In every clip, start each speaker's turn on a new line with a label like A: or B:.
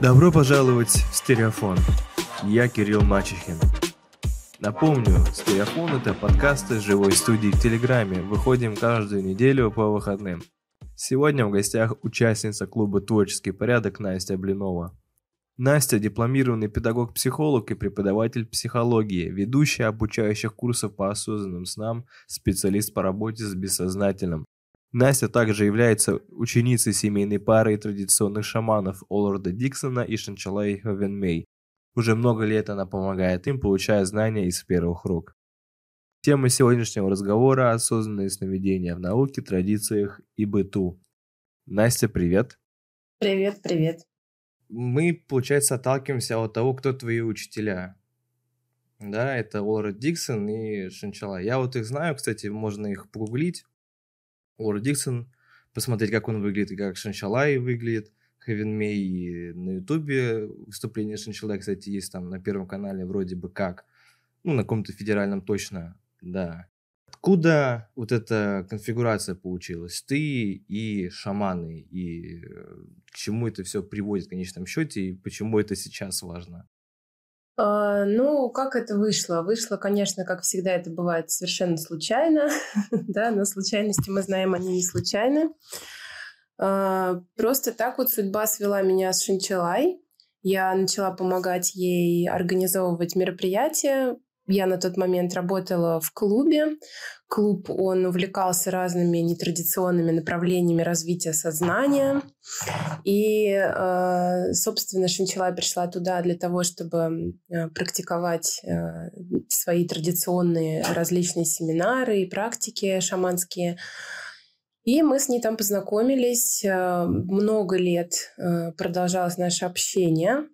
A: Добро пожаловать в Стереофон. Я Кирилл Мачехин. Напомню, Стереофон – это подкасты живой студии в Телеграме. Выходим каждую неделю по выходным. Сегодня в гостях участница клуба «Творческий порядок» Настя Блинова. Настя – дипломированный педагог-психолог и преподаватель психологии, ведущая обучающих курсов по осознанным снам, специалист по работе с бессознательным. Настя также является ученицей семейной пары традиционных шаманов Олларда Диксона и Шанчалай Ховенмей. Уже много лет она помогает им, получая знания из первых рук. Тема сегодняшнего разговора – осознанные сновидения в науке, традициях и быту. Настя, привет.
B: Привет, привет
A: мы, получается, отталкиваемся от того, кто твои учителя. Да, это Уоллер Диксон и Шинчала. Я вот их знаю, кстати, можно их погуглить. Уоллер Диксон, посмотреть, как он выглядит и как Шинчалай выглядит. Хевен Мей на Ютубе выступление Шинчалай, кстати, есть там на Первом канале вроде бы как. Ну, на каком-то федеральном точно, да. Откуда вот эта конфигурация получилась? Ты и шаманы, и э, к чему это все приводит в конечном счете, и почему это сейчас важно?
B: А, ну, как это вышло? Вышло, конечно, как всегда это бывает совершенно случайно, да, но случайности мы знаем, они не случайны. А, просто так вот судьба свела меня с Шинчелай. Я начала помогать ей организовывать мероприятия, я на тот момент работала в клубе. Клуб, он увлекался разными нетрадиционными направлениями развития сознания. И, э, собственно, Шинчела пришла туда для того, чтобы э, практиковать э, свои традиционные различные семинары и практики шаманские. И мы с ней там познакомились. Много лет продолжалось наше общение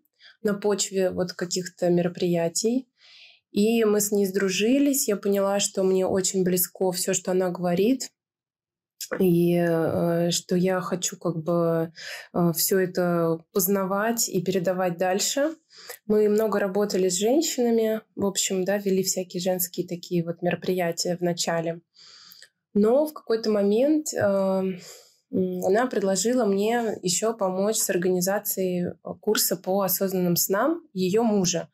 B: на почве вот каких-то мероприятий. И мы с ней сдружились. Я поняла, что мне очень близко все, что она говорит. И э, что я хочу как бы э, все это познавать и передавать дальше. Мы много работали с женщинами, в общем, да, вели всякие женские такие вот мероприятия в начале. Но в какой-то момент э, она предложила мне еще помочь с организацией курса по осознанным снам ее мужа.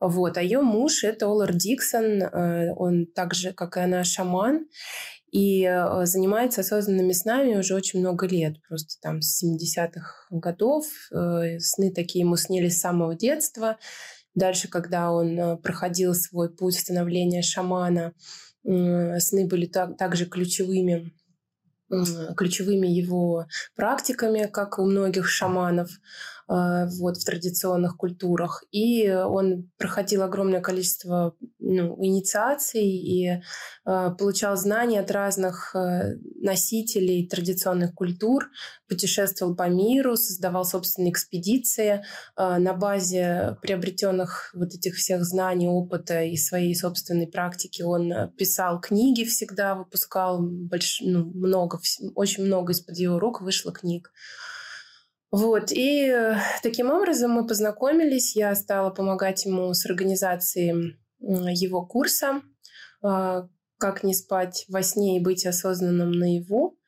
B: Вот. А ее муж — это Олар Диксон. Э, он так же, как и она, шаман. И э, занимается осознанными снами уже очень много лет. Просто там с 70-х годов. Э, сны такие ему снились с самого детства. Дальше, когда он проходил свой путь становления шамана, сны были так, также ключевыми ключевыми его практиками, как у многих шаманов. А, вот, в традиционных культурах. И он проходил огромное количество ну, инициаций и э, получал знания от разных э, носителей традиционных культур, путешествовал по миру, создавал собственные экспедиции. Э, на базе приобретенных вот этих всех знаний, опыта и своей собственной практики он писал книги всегда, выпускал больш... ну, много, очень много из-под его рук вышло книг. Вот, и э, таким образом мы познакомились. Я стала помогать ему с организацией его курса а, «Как не спать во сне и быть осознанным наяву».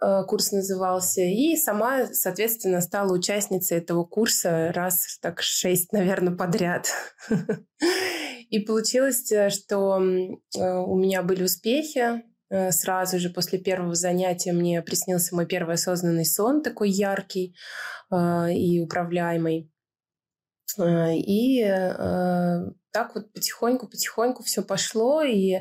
B: Э, курс назывался. И сама, соответственно, стала участницей этого курса раз так шесть, наверное, подряд. И получилось, э, что у меня были успехи. Э, сразу же после первого занятия мне приснился мой первый осознанный сон, такой яркий э, и управляемый. Э, и так вот потихоньку-потихоньку все пошло, и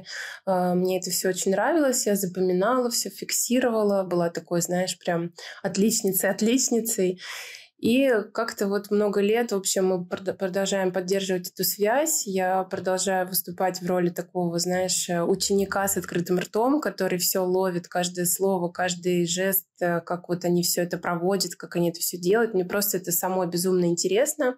B: мне это все очень нравилось, я запоминала, все фиксировала, была такой, знаешь, прям отличницей-отличницей. И как-то вот много лет, в общем, мы продолжаем поддерживать эту связь. Я продолжаю выступать в роли такого, знаешь, ученика с открытым ртом, который все ловит, каждое слово, каждый жест, э, как вот они все это проводят, как они это все делают. Мне просто это самое безумно интересно.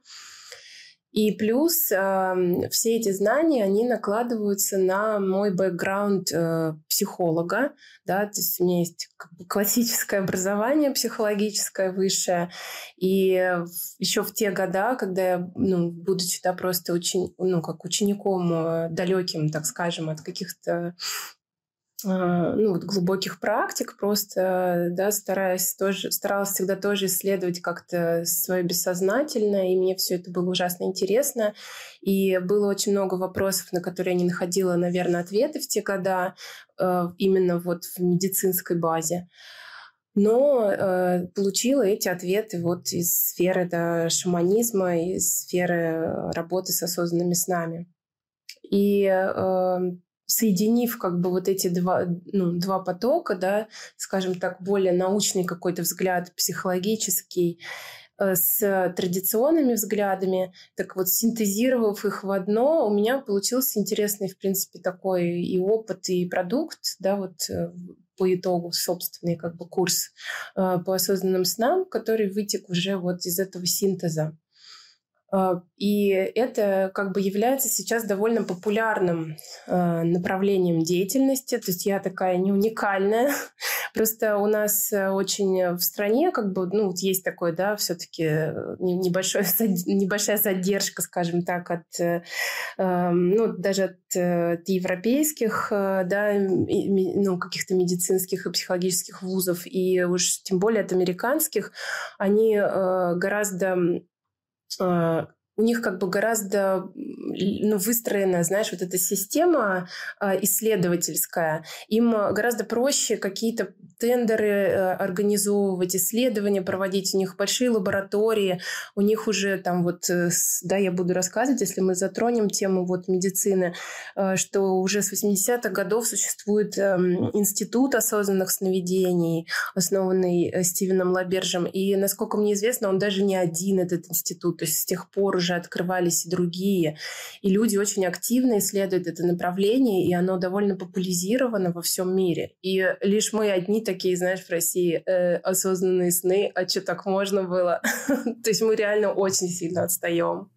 B: И плюс э, все эти знания, они накладываются на мой бэкграунд э, психолога. Да? То есть у меня есть классическое образование психологическое высшее. И еще в те года, когда я, ну, будучи да, просто учени... ну, как учеником э, далеким, так скажем, от каких-то ну, вот глубоких практик, просто, да, стараясь тоже, старалась всегда тоже исследовать как-то свое бессознательное, и мне все это было ужасно интересно, и было очень много вопросов, на которые я не находила, наверное, ответы в те года, э, именно вот в медицинской базе. Но э, получила эти ответы вот из сферы да, шаманизма, из сферы работы с осознанными снами. И э, соединив как бы вот эти два, ну, два потока, да, скажем так, более научный какой-то взгляд, психологический, э, с традиционными взглядами, так вот синтезировав их в одно, у меня получился интересный, в принципе, такой и опыт, и продукт, да, вот э, по итогу собственный как бы курс э, по осознанным снам, который вытек уже вот из этого синтеза. А, и это как бы является сейчас довольно популярным а, направлением деятельности. То есть я такая не уникальная. Просто у нас э, очень в стране как бы, ну, вот есть такой, да, все-таки э, небольшая задержка, скажем так, от, э, ну, даже от, от европейских, да, ну, каких-то медицинских и психологических вузов, и уж тем более от американских, они гораздо у них как бы гораздо ну, выстроена, знаешь, вот эта система э, исследовательская. Им гораздо проще какие-то тендеры э, организовывать, исследования проводить. У них большие лаборатории, у них уже там вот, э, да, я буду рассказывать, если мы затронем тему вот медицины, э, что уже с 80-х годов существует э, институт осознанных сновидений, основанный Стивеном Лабержем. И, насколько мне известно, он даже не один, этот институт. То есть с тех пор уже открывались и другие. И люди очень активно исследуют это направление, и оно довольно популяризировано во всем мире. И лишь мы одни такие, знаешь, в России э, осознанные сны, а что так можно было? То есть мы реально очень сильно отстаем.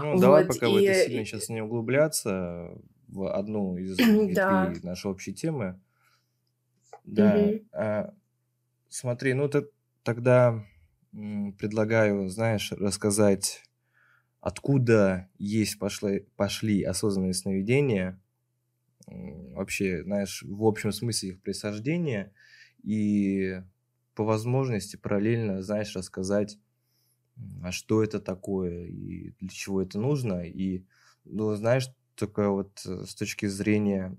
A: Ну, давай пока в это сильно сейчас не углубляться в одну из да. нашей общей темы. Да. Угу. А, смотри, ну ты тогда предлагаю, знаешь, рассказать откуда есть пошли, пошли осознанные сновидения, вообще, знаешь, в общем смысле их присаждения, и по возможности параллельно, знаешь, рассказать, а что это такое и для чего это нужно. И, ну, знаешь, только вот э, с точки зрения,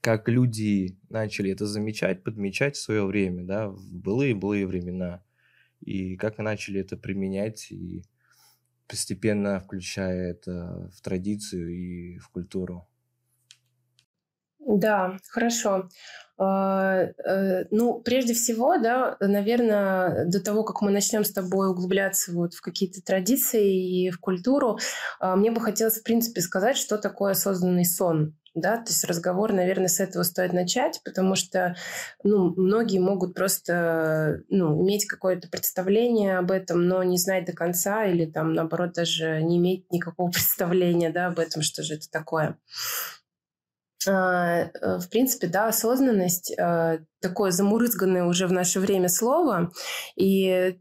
A: как люди начали это замечать, подмечать в свое время, да, в былые-былые времена, и как начали это применять, и постепенно включая это в традицию и в культуру.
B: Да, хорошо. А, э, ну, прежде всего, да, наверное, до того, как мы начнем с тобой углубляться вот в какие-то традиции и в культуру, а, мне бы хотелось, в принципе, сказать, что такое осознанный сон да, то есть разговор, наверное, с этого стоит начать, потому что, ну, многие могут просто, ну, иметь какое-то представление об этом, но не знать до конца или там, наоборот, даже не иметь никакого представления, да, об этом, что же это такое. А, э, в принципе, да, осознанность э, такое замурызганное уже в наше время слово. И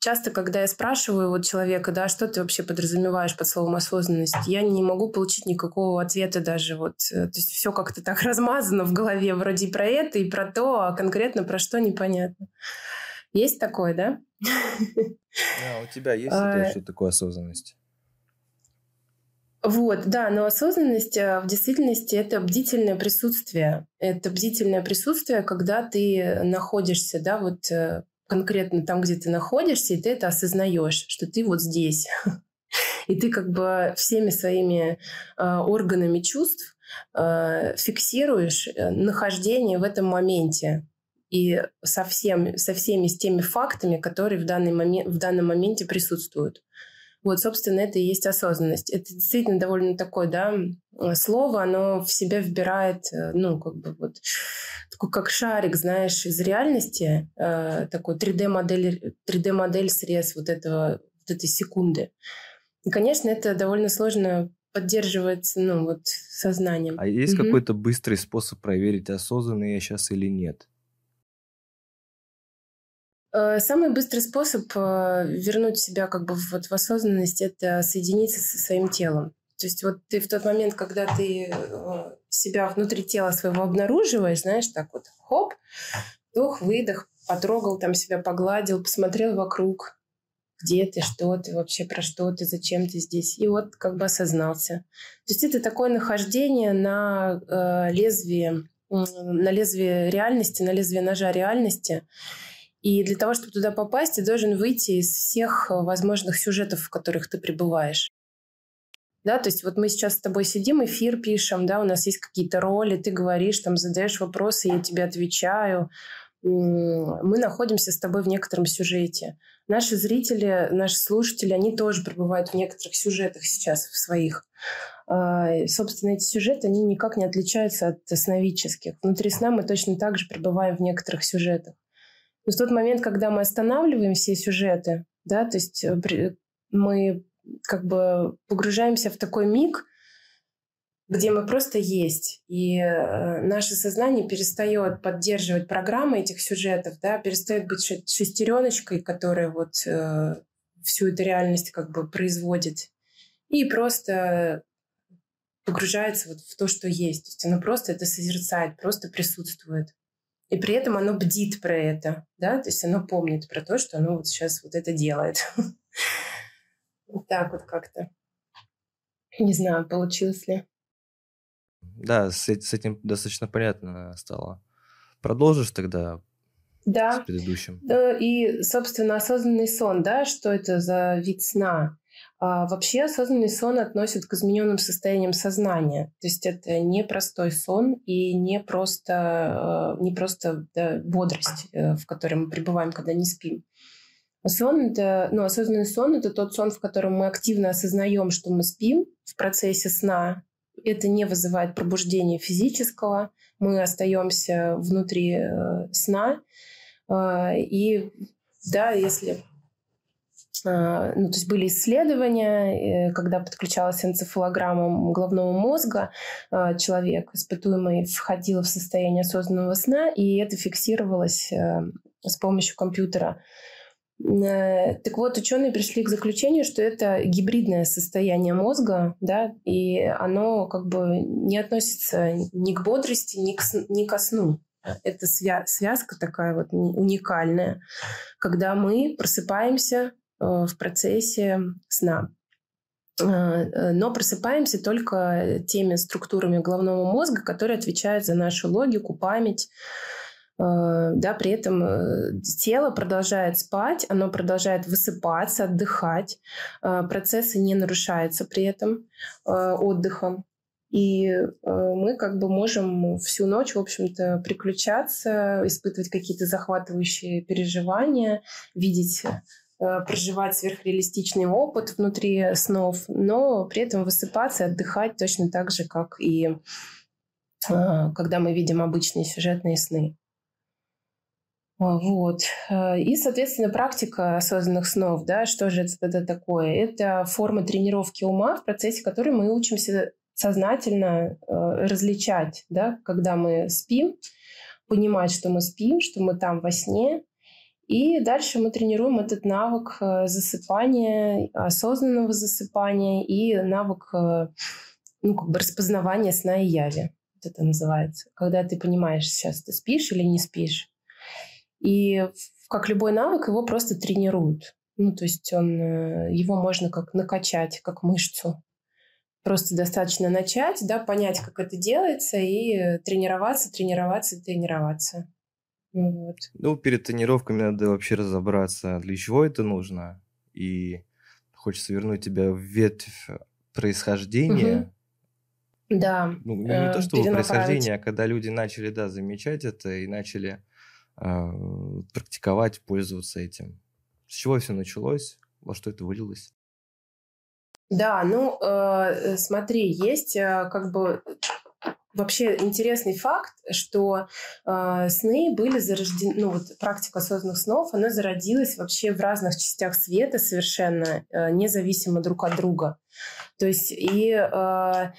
B: часто, когда я спрашиваю вот человека, да, что ты вообще подразумеваешь под словом осознанность, я не могу получить никакого ответа даже вот. Э, то есть все как-то так размазано в голове, вроде про это и про то, а конкретно про что непонятно. Есть такое, да?
A: А, у тебя есть а... что такое осознанность?
B: Вот, да, но осознанность э, в действительности это бдительное присутствие. Это бдительное присутствие, когда ты находишься, да, вот э, конкретно там, где ты находишься, и ты это осознаешь, что ты вот здесь. И ты как бы всеми своими э, органами чувств фиксируешь нахождение в этом моменте и со, всем, со всеми с теми фактами, которые в, данный момент, в данном моменте присутствуют. Вот, собственно, это и есть осознанность. Это действительно довольно такое, да, слово, оно в себя вбирает, э, ну, как бы вот, такой как шарик, знаешь, из реальности, э, такой 3D-модель, 3D-модель срез вот этого, вот этой секунды. И, конечно, это довольно сложно поддерживать, ну, вот, сознанием.
A: А есть угу. какой-то быстрый способ проверить, осознанный я сейчас или нет?
B: Э, самый быстрый способ э, вернуть себя как бы вот в осознанность – это соединиться со своим телом. То есть вот ты в тот момент, когда ты э, себя внутри тела своего обнаруживаешь, знаешь, так вот, хоп, вдох, выдох, потрогал там себя, погладил, посмотрел вокруг, где ты, что ты, вообще про что ты, зачем ты здесь. И вот как бы осознался. То есть это такое нахождение на э, лезвии, на лезвие реальности, на лезвие ножа реальности. И для того, чтобы туда попасть, ты должен выйти из всех возможных сюжетов, в которых ты пребываешь. Да, то есть вот мы сейчас с тобой сидим, эфир пишем, да, у нас есть какие-то роли, ты говоришь, там задаешь вопросы, я тебе отвечаю. Мы находимся с тобой в некотором сюжете. Наши зрители, наши слушатели, они тоже пребывают в некоторых сюжетах сейчас, в своих. А, собственно, эти сюжеты, они никак не отличаются от сновидческих. Внутри сна мы точно так же пребываем в некоторых сюжетах. Но в тот момент, когда мы останавливаем все сюжеты, да, то есть э, мы как бы погружаемся в такой миг, где мы просто есть. И э, наше сознание перестает поддерживать программы этих сюжетов, да, перестает быть шестереночкой, которая вот э, всю эту реальность как бы производит. И просто погружается вот в то, что есть. То есть оно просто это созерцает, просто присутствует. И при этом оно бдит про это, да, то есть оно помнит про то, что оно вот сейчас вот это делает. Вот так вот как-то. Не знаю, получилось ли.
A: Да, с, с этим достаточно понятно стало. Продолжишь тогда
B: да.
A: с предыдущим?
B: Да, и, собственно, осознанный сон, да, что это за вид сна? А, вообще осознанный сон относят к измененным состояниям сознания. То есть это не простой сон и не просто, э, не просто да, бодрость, э, в которой мы пребываем, когда не спим. Сон это, ну, осознанный сон это тот сон, в котором мы активно осознаем, что мы спим в процессе сна. Это не вызывает пробуждения физического. Мы остаемся внутри э, сна. Э, и да, если э, ну, то есть были исследования, э, когда подключалась энцефалограмма головного мозга, э, человек, испытуемый, входил в состояние осознанного сна, и это фиксировалось с помощью компьютера. Э, так вот, ученые пришли к заключению, что это гибридное состояние мозга, да, и оно как бы не относится ни к бодрости, ни к, ни ко сну. Это свя- связка такая вот уникальная, когда мы просыпаемся э, в процессе сна. Э, но просыпаемся только теми структурами головного мозга, которые отвечают за нашу логику, память, Э, да, при этом э, тело продолжает спать, оно продолжает высыпаться, отдыхать, э, процессы не нарушаются при этом отдыхом. И мы как бы можем всю ночь, в общем-то, приключаться, испытывать какие-то захватывающие переживания, видеть проживать сверхреалистичный опыт внутри снов, но при этом высыпаться и отдыхать точно так же, как и когда мы видим обычные сюжетные сны. А, вот. Э, и, соответственно, практика осознанных снов, да, что же это такое? Это форма тренировки ума, в процессе которой мы учимся сознательно э, различать, да, когда мы спим, понимать, что мы спим, что мы там во сне, и дальше мы тренируем этот навык э, засыпания, осознанного засыпания и навык ну, как бы распознавания сна и яви. Вот это называется. Когда ты понимаешь, сейчас ты спишь или не спишь. И как любой навык, его просто тренируют. Ну, то есть он, э, его можно как накачать, как мышцу. Просто достаточно начать, да, понять, как это делается, и тренироваться, тренироваться, тренироваться.
A: Ну, вот. ну, перед тренировками надо вообще разобраться, для чего это нужно. И хочется вернуть тебя в ветвь происхождения.
B: Угу. Да.
A: Ну, не, не то, что происхождение, а когда люди начали, да, замечать это и начали а, практиковать, пользоваться этим. С чего все началось? Во что это вылилось?
B: Да, ну э, смотри, есть э, как бы вообще интересный факт, что э, сны были зарождены, ну вот практика осознанных снов, она зародилась вообще в разных частях света совершенно э, независимо друг от друга. То есть и э,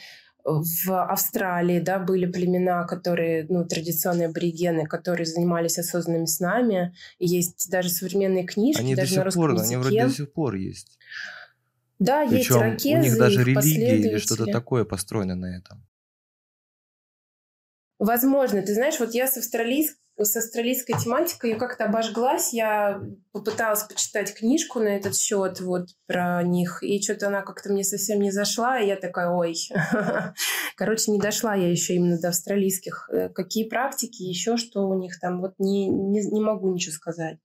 B: в Австралии, да, были племена, которые, ну, традиционные аборигены, которые занимались осознанными снами. Есть даже современные книжки,
A: они
B: даже
A: до
B: на
A: сих пор,
B: языке.
A: Они вроде до сих пор есть.
B: Да,
A: Причем
B: есть иракезы,
A: у них даже религия или что-то такое построено на этом.
B: Возможно. Ты знаешь, вот я с, австралийс- с австралийской тематикой как-то обожглась. Я попыталась почитать книжку на этот счет, вот про них, и что-то она как-то мне совсем не зашла, и я такая, ой. Короче, не дошла я еще именно до австралийских. Э, Какие практики, еще что у них там, вот не, не, не могу ничего сказать.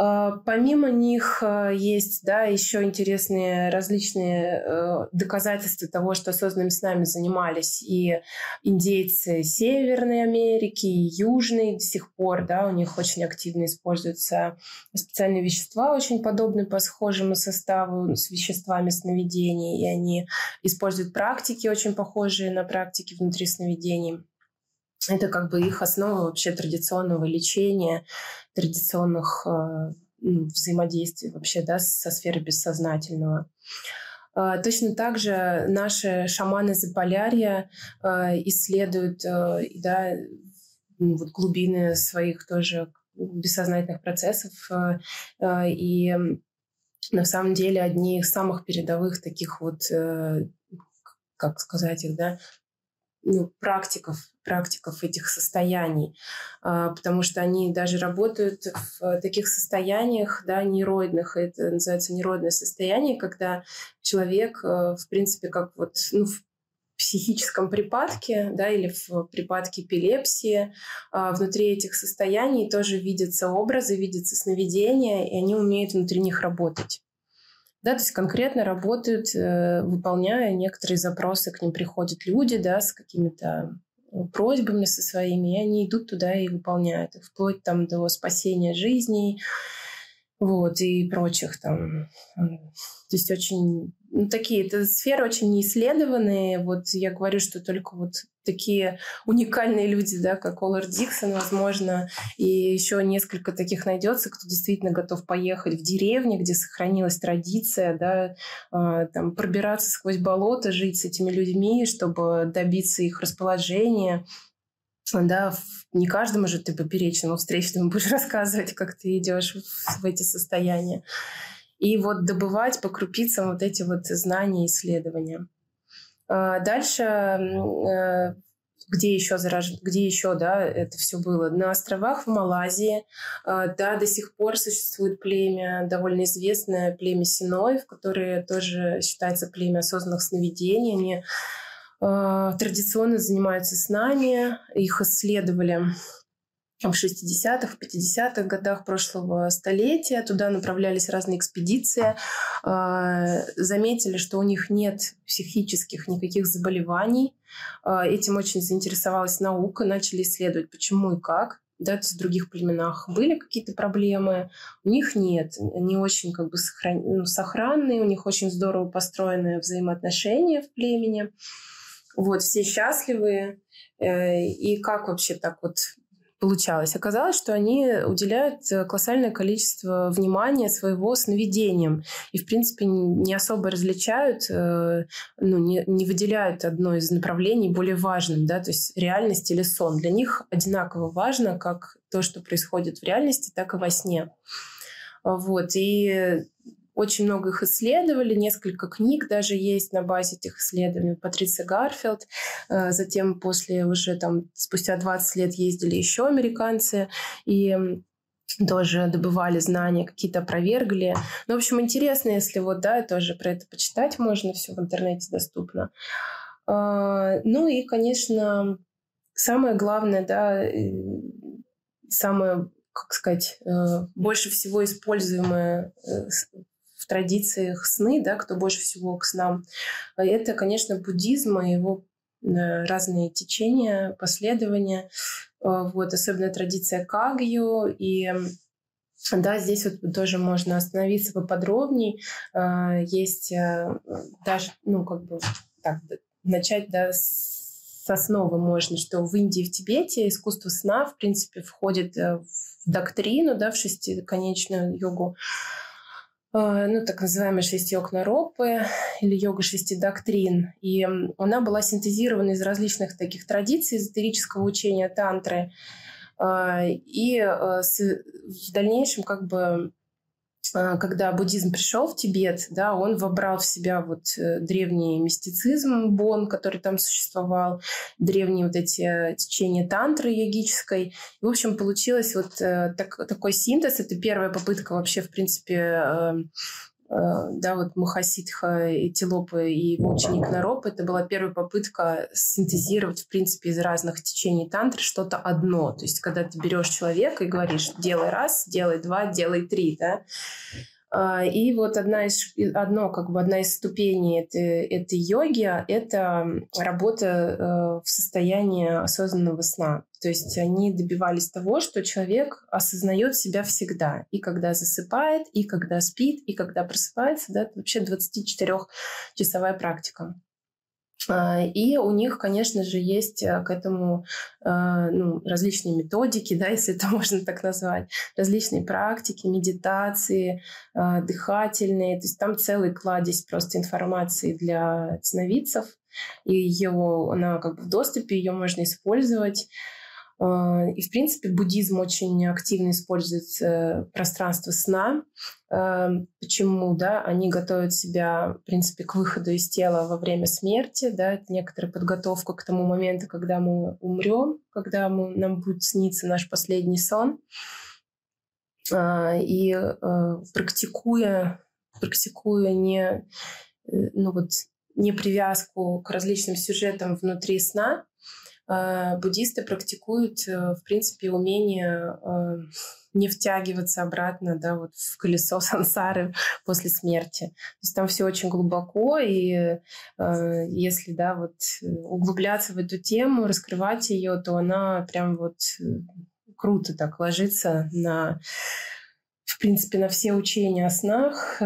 B: А, Помимо них а, есть, да, еще интересные различные э, доказательства того, что осознанными снами занимались и индейцы Северной Америки, и Южной до сих пор, да, у них очень активно используются специальные вещества, очень подобные по схожему составу с веществами сновидений, и они используют практики, очень похожие на практики внутри сновидений. Это как бы их основа вообще традиционного лечения, традиционных э, ну, взаимодействий вообще да, со сферой бессознательного. А, Точно так же наши шаманы Заполярья э, исследуют э, да, ну, вот глубины своих тоже бессознательных процессов. э, И на самом деле одни из самых передовых таких вот, как сказать их, да, ну, практиков, практиков этих состояний, А, потому что они даже работают в таких состояниях, да, нейроидных, это называется нейроидное состояние, когда человек, э, в принципе, как вот, ну, в психическом припадке, да, или в припадке эпилепсии, а, внутри этих состояний тоже видятся образы, видятся сновидения, и они умеют внутри них работать. Да, то есть конкретно работают, э, выполняя некоторые запросы, к ним приходят люди, да, с какими-то э, просьбами со своими, и они идут туда и выполняют их, вплоть там до спасения жизней, вот, и прочих там. То есть очень ну, такие, это сферы очень неисследованные. Вот я говорю, что только вот такие уникальные люди, да, как Олар Диксон, возможно, и еще несколько таких найдется, кто действительно готов поехать в деревню, где сохранилась традиция, да, а, там, пробираться сквозь болото, жить с этими людьми, чтобы добиться их расположения, да, в- не каждому же ты поперечному встречному будешь рассказывать, как ты идешь в, эти состояния. И вот добывать по крупицам вот эти вот знания и исследования. А Дальше, э, где еще, зараж... где еще да, это все было? На островах в Малайзии, а, да, до сих пор существует племя, довольно известное племя Синоев, которое тоже считается племя осознанных сновидений. Они традиционно занимаются снами, их исследовали в 60-х, в 50-х годах прошлого столетия. Туда направлялись разные экспедиции. А, Заметили, что у них нет психических никаких заболеваний. А, Этим очень заинтересовалась наука. Начали исследовать, почему и как. Да, в других племенах были какие-то проблемы, у них нет. Они очень как бы сохран... ну, сохранные, у них очень здорово построены взаимоотношения в племени. Вот, все счастливые. Э, И как вообще так вот получалось? Оказалось, что они уделяют э, колоссальное количество внимания своего сновидениям. И, в принципе, не особо различают, э, ну, не, не выделяют одно из направлений более важным, да, то есть реальность или сон. Для них одинаково важно как то, что происходит в реальности, так и во сне. Вот. И очень много их исследовали, несколько книг даже есть на базе этих исследований. Патриция Гарфилд, э, затем после уже там спустя 20 лет ездили еще американцы и тоже добывали знания, какие-то опровергли. Ну, в общем, интересно, если вот, да, тоже про это почитать можно, все в интернете доступно. А, Ну и, конечно, самое главное, да, э, самое, как сказать, э, больше всего используемое традициях сны, да, кто больше всего к снам, это, конечно, буддизм и его э, разные течения, последования. Э, Вот, особенно традиция Кагью. И да, здесь вот тоже можно остановиться поподробней. Э, Есть даже, ну, как бы так, начать, да, с основы можно, что в Индии в Тибете искусство сна, в принципе, входит в доктрину, да, в шестиконечную йогу, ну, так называемая шесть йог Наропы или йога шести доктрин. И она была синтезирована из различных таких традиций эзотерического учения тантры. Э, И э, в дальнейшем как бы когда буддизм пришел в Тибет, да, он вобрал в себя вот э, древний мистицизм Бон, который там существовал, древние вот эти течения тантры йогической. И, в общем, получилось вот э, так, такой синтез. Это первая попытка вообще, в принципе, Э, да, вот Махасидха и Тилопы и его ученик Нароп, это была первая попытка синтезировать, в принципе, из разных течений тантры что-то одно. То есть, когда ты берешь человека и говоришь, делай раз, делай два, делай три, да, и вот одна из, одно, как бы одна из ступеней этой, этой йоги – это работа э, в состоянии осознанного сна. То есть они добивались того, что человек осознает себя всегда. И когда засыпает, и когда спит, и когда просыпается. Да, это вообще 24-часовая практика. А, и у них, конечно же, есть э, к этому а, ну, различные методики, да, если это можно так назвать, различные практики, медитации, а, дыхательные. То есть там целый кладезь просто информации для сновидцев. И его, она как бы в доступе, ее можно использовать. А, и, в принципе, буддизм очень активно использует э, пространство сна. А, почему? Да? Они готовят себя, в принципе, к выходу из тела во время смерти. Да? Это некоторая подготовка к тому моменту, когда мы умрем, когда мы, нам будет сниться наш последний сон. А, и практикуя, практикуя не, э, ну вот, не привязку к различным сюжетам внутри сна, Э, буддисты практикуют, э, в принципе, умение э, не втягиваться обратно да, вот в колесо сансары после смерти. То есть там все очень глубоко, и э, если да, вот, углубляться в эту тему, раскрывать ее, то она прям вот круто так ложится на, в принципе, на все учения о снах.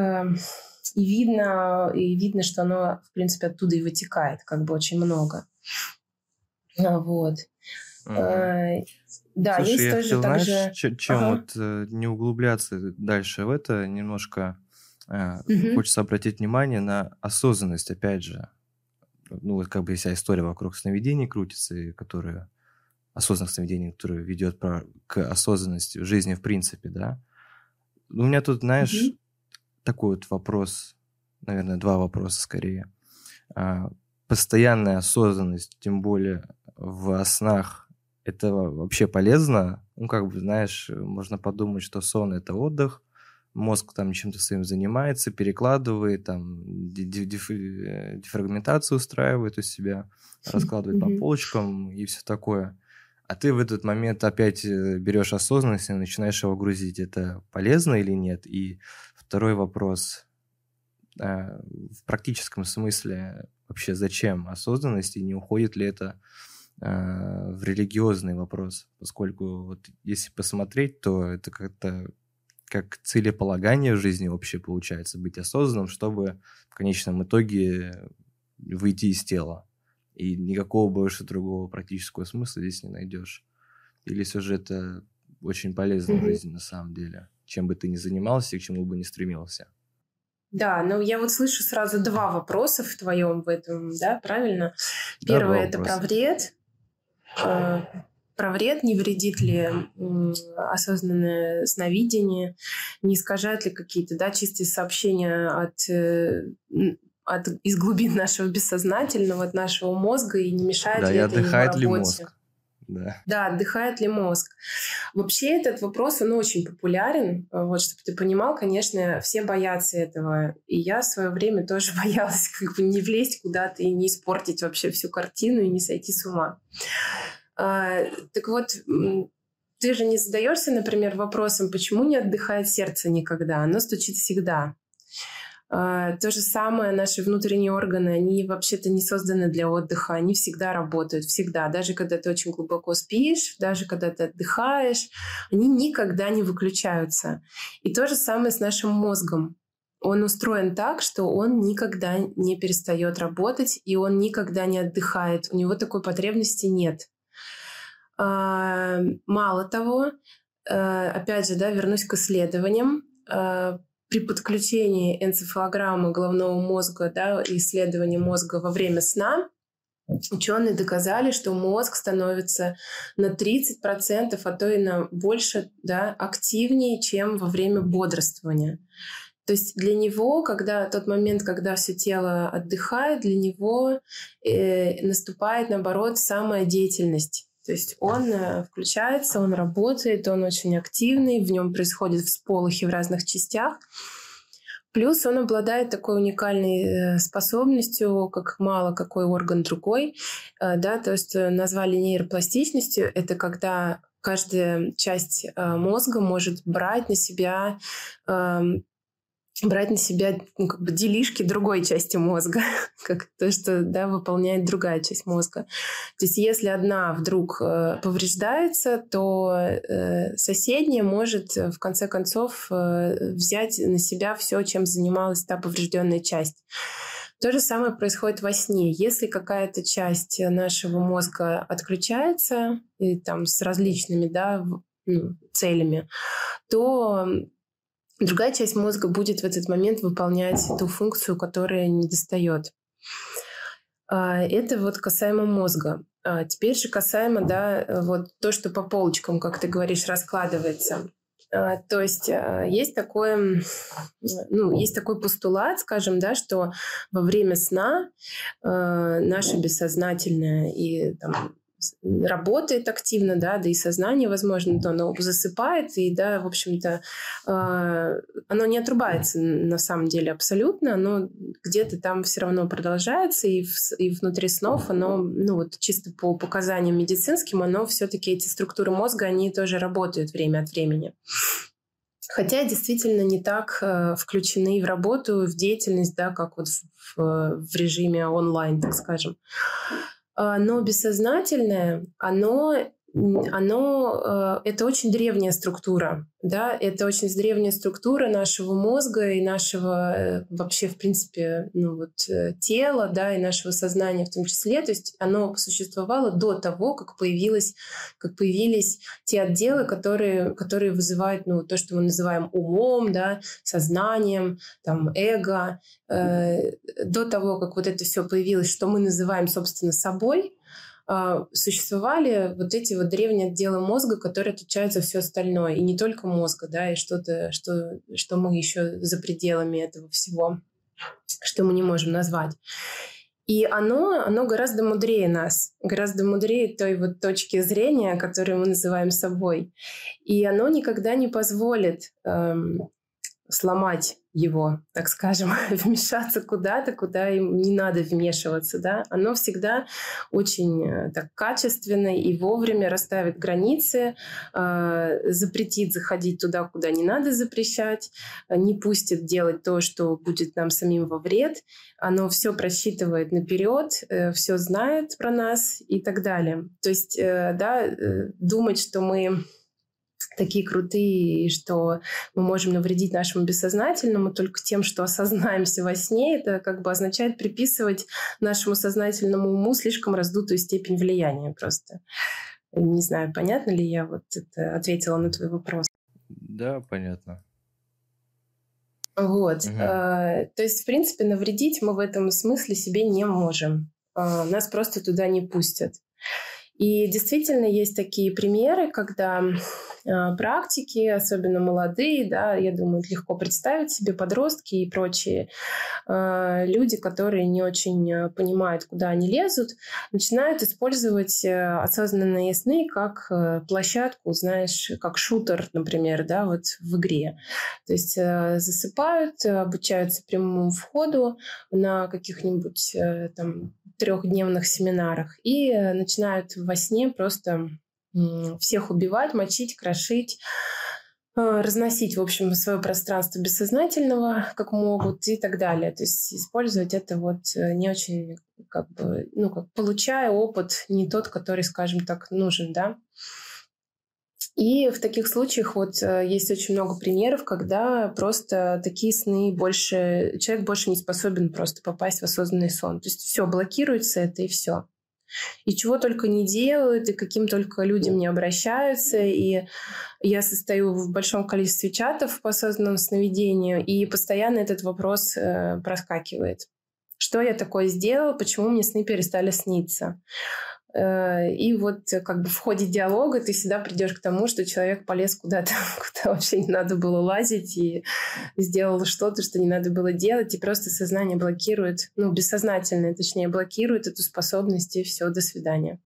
B: И видно, и видно, что оно, в принципе, оттуда и вытекает, как бы очень много. А, вот. Угу. да,
A: Слушай,
B: есть
A: я
B: тоже
A: хотел,
B: также...
A: знаешь, чем ага. вот э, не углубляться дальше в это, немножко э, угу. хочется обратить внимание на осознанность, опять же. Ну, вот как бы вся история вокруг сновидений крутится, и которая осознанных сновидений, которая ведет про, к осознанности в жизни в принципе, да. У меня тут, знаешь, угу. такой вот вопрос, наверное, два вопроса скорее. А, постоянная осознанность, тем более в снах, это вообще полезно? Ну, как бы, знаешь, можно подумать, что сон – это отдых, мозг там чем-то своим занимается, перекладывает, там, дефрагментацию устраивает у себя, раскладывает по полочкам и все такое. А ты в этот момент опять э, берешь осознанность и начинаешь его грузить. Это полезно или нет? И второй вопрос. А, в практическом смысле вообще зачем осознанность и не уходит ли это э, в религиозный вопрос, поскольку вот если посмотреть, то это как-то как целеполагание в жизни вообще получается быть осознанным, чтобы в конечном итоге выйти из тела. И никакого больше другого практического смысла здесь не найдешь. Или все же это очень полезно mm-hmm. в жизни на самом деле, чем бы ты ни занимался и к чему бы ни стремился.
B: Да, но я вот слышу сразу два вопроса в твоем в этом, да, правильно? Первое да, это про вред. Э, про вред, не вредит ли осознанное сновидение, не искажают ли какие-то, да, чистые сообщения от э, от, из глубин нашего бессознательного, от нашего мозга, и не мешает
A: да,
B: ли
A: и
B: это
A: отдыхает
B: его
A: ли мозг? Да.
B: да, отдыхает ли мозг. Вообще этот вопрос, он очень популярен. Вот, чтобы ты понимал, конечно, все боятся этого. И я в свое время тоже боялась как бы не влезть куда-то и не испортить вообще всю картину и не сойти с ума. А, так вот, ты же не задаешься, например, вопросом, почему не отдыхает сердце никогда? Оно стучит всегда. А, то же самое наши внутренние органы, они вообще-то не созданы для отдыха, они всегда работают, всегда. Даже когда ты очень глубоко спишь, даже когда ты отдыхаешь, они никогда не выключаются. И то же самое с нашим мозгом. Он устроен так, что он никогда не перестает работать, и он никогда не отдыхает. У него такой потребности нет. А, мало того, э, опять же, да, вернусь к исследованиям при подключении энцефалограммы головного мозга, да, исследования мозга во время сна, Ученые доказали, что мозг становится на 30%, а то и на больше да, активнее, чем во время бодрствования. То есть для него, когда тот момент, когда все тело отдыхает, для него э, наступает, наоборот, самая деятельность. То есть он э, включается, он работает, он очень активный, в нем происходят всполохи в разных частях. Плюс он обладает такой уникальной э, способностью, как мало какой орган другой. Э, да, то есть назвали нейропластичностью. Это когда каждая часть мозга может брать на себя эм, брать на себя ну, как бы делишки другой части мозга, как то, что да, выполняет другая часть мозга. То есть если одна вдруг э, повреждается, то э, соседняя может э, в конце концов э, взять на себя все, чем занималась та поврежденная часть. То же самое происходит во сне. Если какая-то часть нашего мозга отключается и там с различными да, ну, целями, то другая часть мозга будет в этот момент выполнять ту функцию, которая не достает. А, это вот касаемо мозга. А, теперь же касаемо, да, вот то, что по полочкам, как ты говоришь, раскладывается. А, то есть есть такое, ну, есть такой постулат, скажем, да, что во время сна наше бессознательное и там, работает активно, да, да и сознание, возможно, то оно засыпает, и, да, в общем-то, э, оно не отрубается на самом деле абсолютно, оно где-то там все равно продолжается, и, в, и внутри снов оно, ну вот чисто по показаниям медицинским, оно все-таки, эти структуры мозга, они тоже работают время от времени. Хотя действительно не так э, включены в работу, в деятельность, да, как вот в, в, в режиме онлайн, так скажем. А, но бессознательное, оно оно, э, это очень древняя структура, да, это очень древняя структура нашего мозга и нашего э, вообще, в принципе, ну вот э, тела, да, и нашего сознания в том числе, то есть оно существовало до того, как появилось, как появились те отделы, которые, которые вызывают, ну, то, что мы называем умом, да, сознанием, там, эго, э, до того, как вот это все появилось, что мы называем, собственно, собой, существовали вот эти вот древние отделы мозга, которые отвечают за все остальное. И не только мозга, да, и что-то, что, что мы еще за пределами этого всего, что мы не можем назвать. И оно, оно гораздо мудрее нас, гораздо мудрее той вот точки зрения, которую мы называем собой. И оно никогда не позволит эм, сломать его, так скажем, вмешаться куда-то, куда им не надо вмешиваться, да, оно всегда очень э, так качественно и вовремя расставит границы, э, запретит заходить туда, куда не надо запрещать, э, не пустит делать то, что будет нам самим во вред, оно все просчитывает наперед, э, все знает про нас и так далее. То есть, э, да, э, думать, что мы такие крутые, что мы можем навредить нашему бессознательному только тем, что осознаемся во сне, это как бы означает приписывать нашему сознательному уму слишком раздутую степень влияния просто. Не знаю, понятно ли я вот это ответила на твой вопрос.
A: Да, понятно.
B: Вот. Угу. А, то есть, в принципе, навредить мы в этом смысле себе не можем. А, нас просто туда не пустят. И действительно есть такие примеры, когда э, практики, особенно молодые, да, я думаю, легко представить себе подростки и прочие э, люди, которые не очень э, понимают, куда они лезут, начинают использовать э, осознанные сны как э, площадку, знаешь, как шутер, например, да, вот в игре. То есть э, засыпают, обучаются прямому входу на каких-нибудь э, там трехдневных семинарах и э, начинают во сне просто всех убивать, мочить, крошить, э, разносить, в общем, свое пространство бессознательного, как могут, и так далее. То есть использовать это вот э, не очень, как бы, ну, как получая опыт не тот, который, скажем так, нужен, да. И в таких случаях вот э, есть очень много примеров, когда просто такие сны больше, человек больше не способен просто попасть в осознанный сон. То есть все, блокируется это и все. И чего только не делают, и каким только людям не обращаются. И я состою в большом количестве чатов по осознанному сновидению, и постоянно этот вопрос э, проскакивает что я такое сделал, почему мне сны перестали сниться. Э, и вот э, как бы в ходе диалога ты всегда придешь к тому, что человек полез куда-то, куда вообще не надо было лазить и сделал что-то, что не надо было делать, и просто сознание блокирует, ну, бессознательное, точнее, блокирует эту способность, и все, до свидания.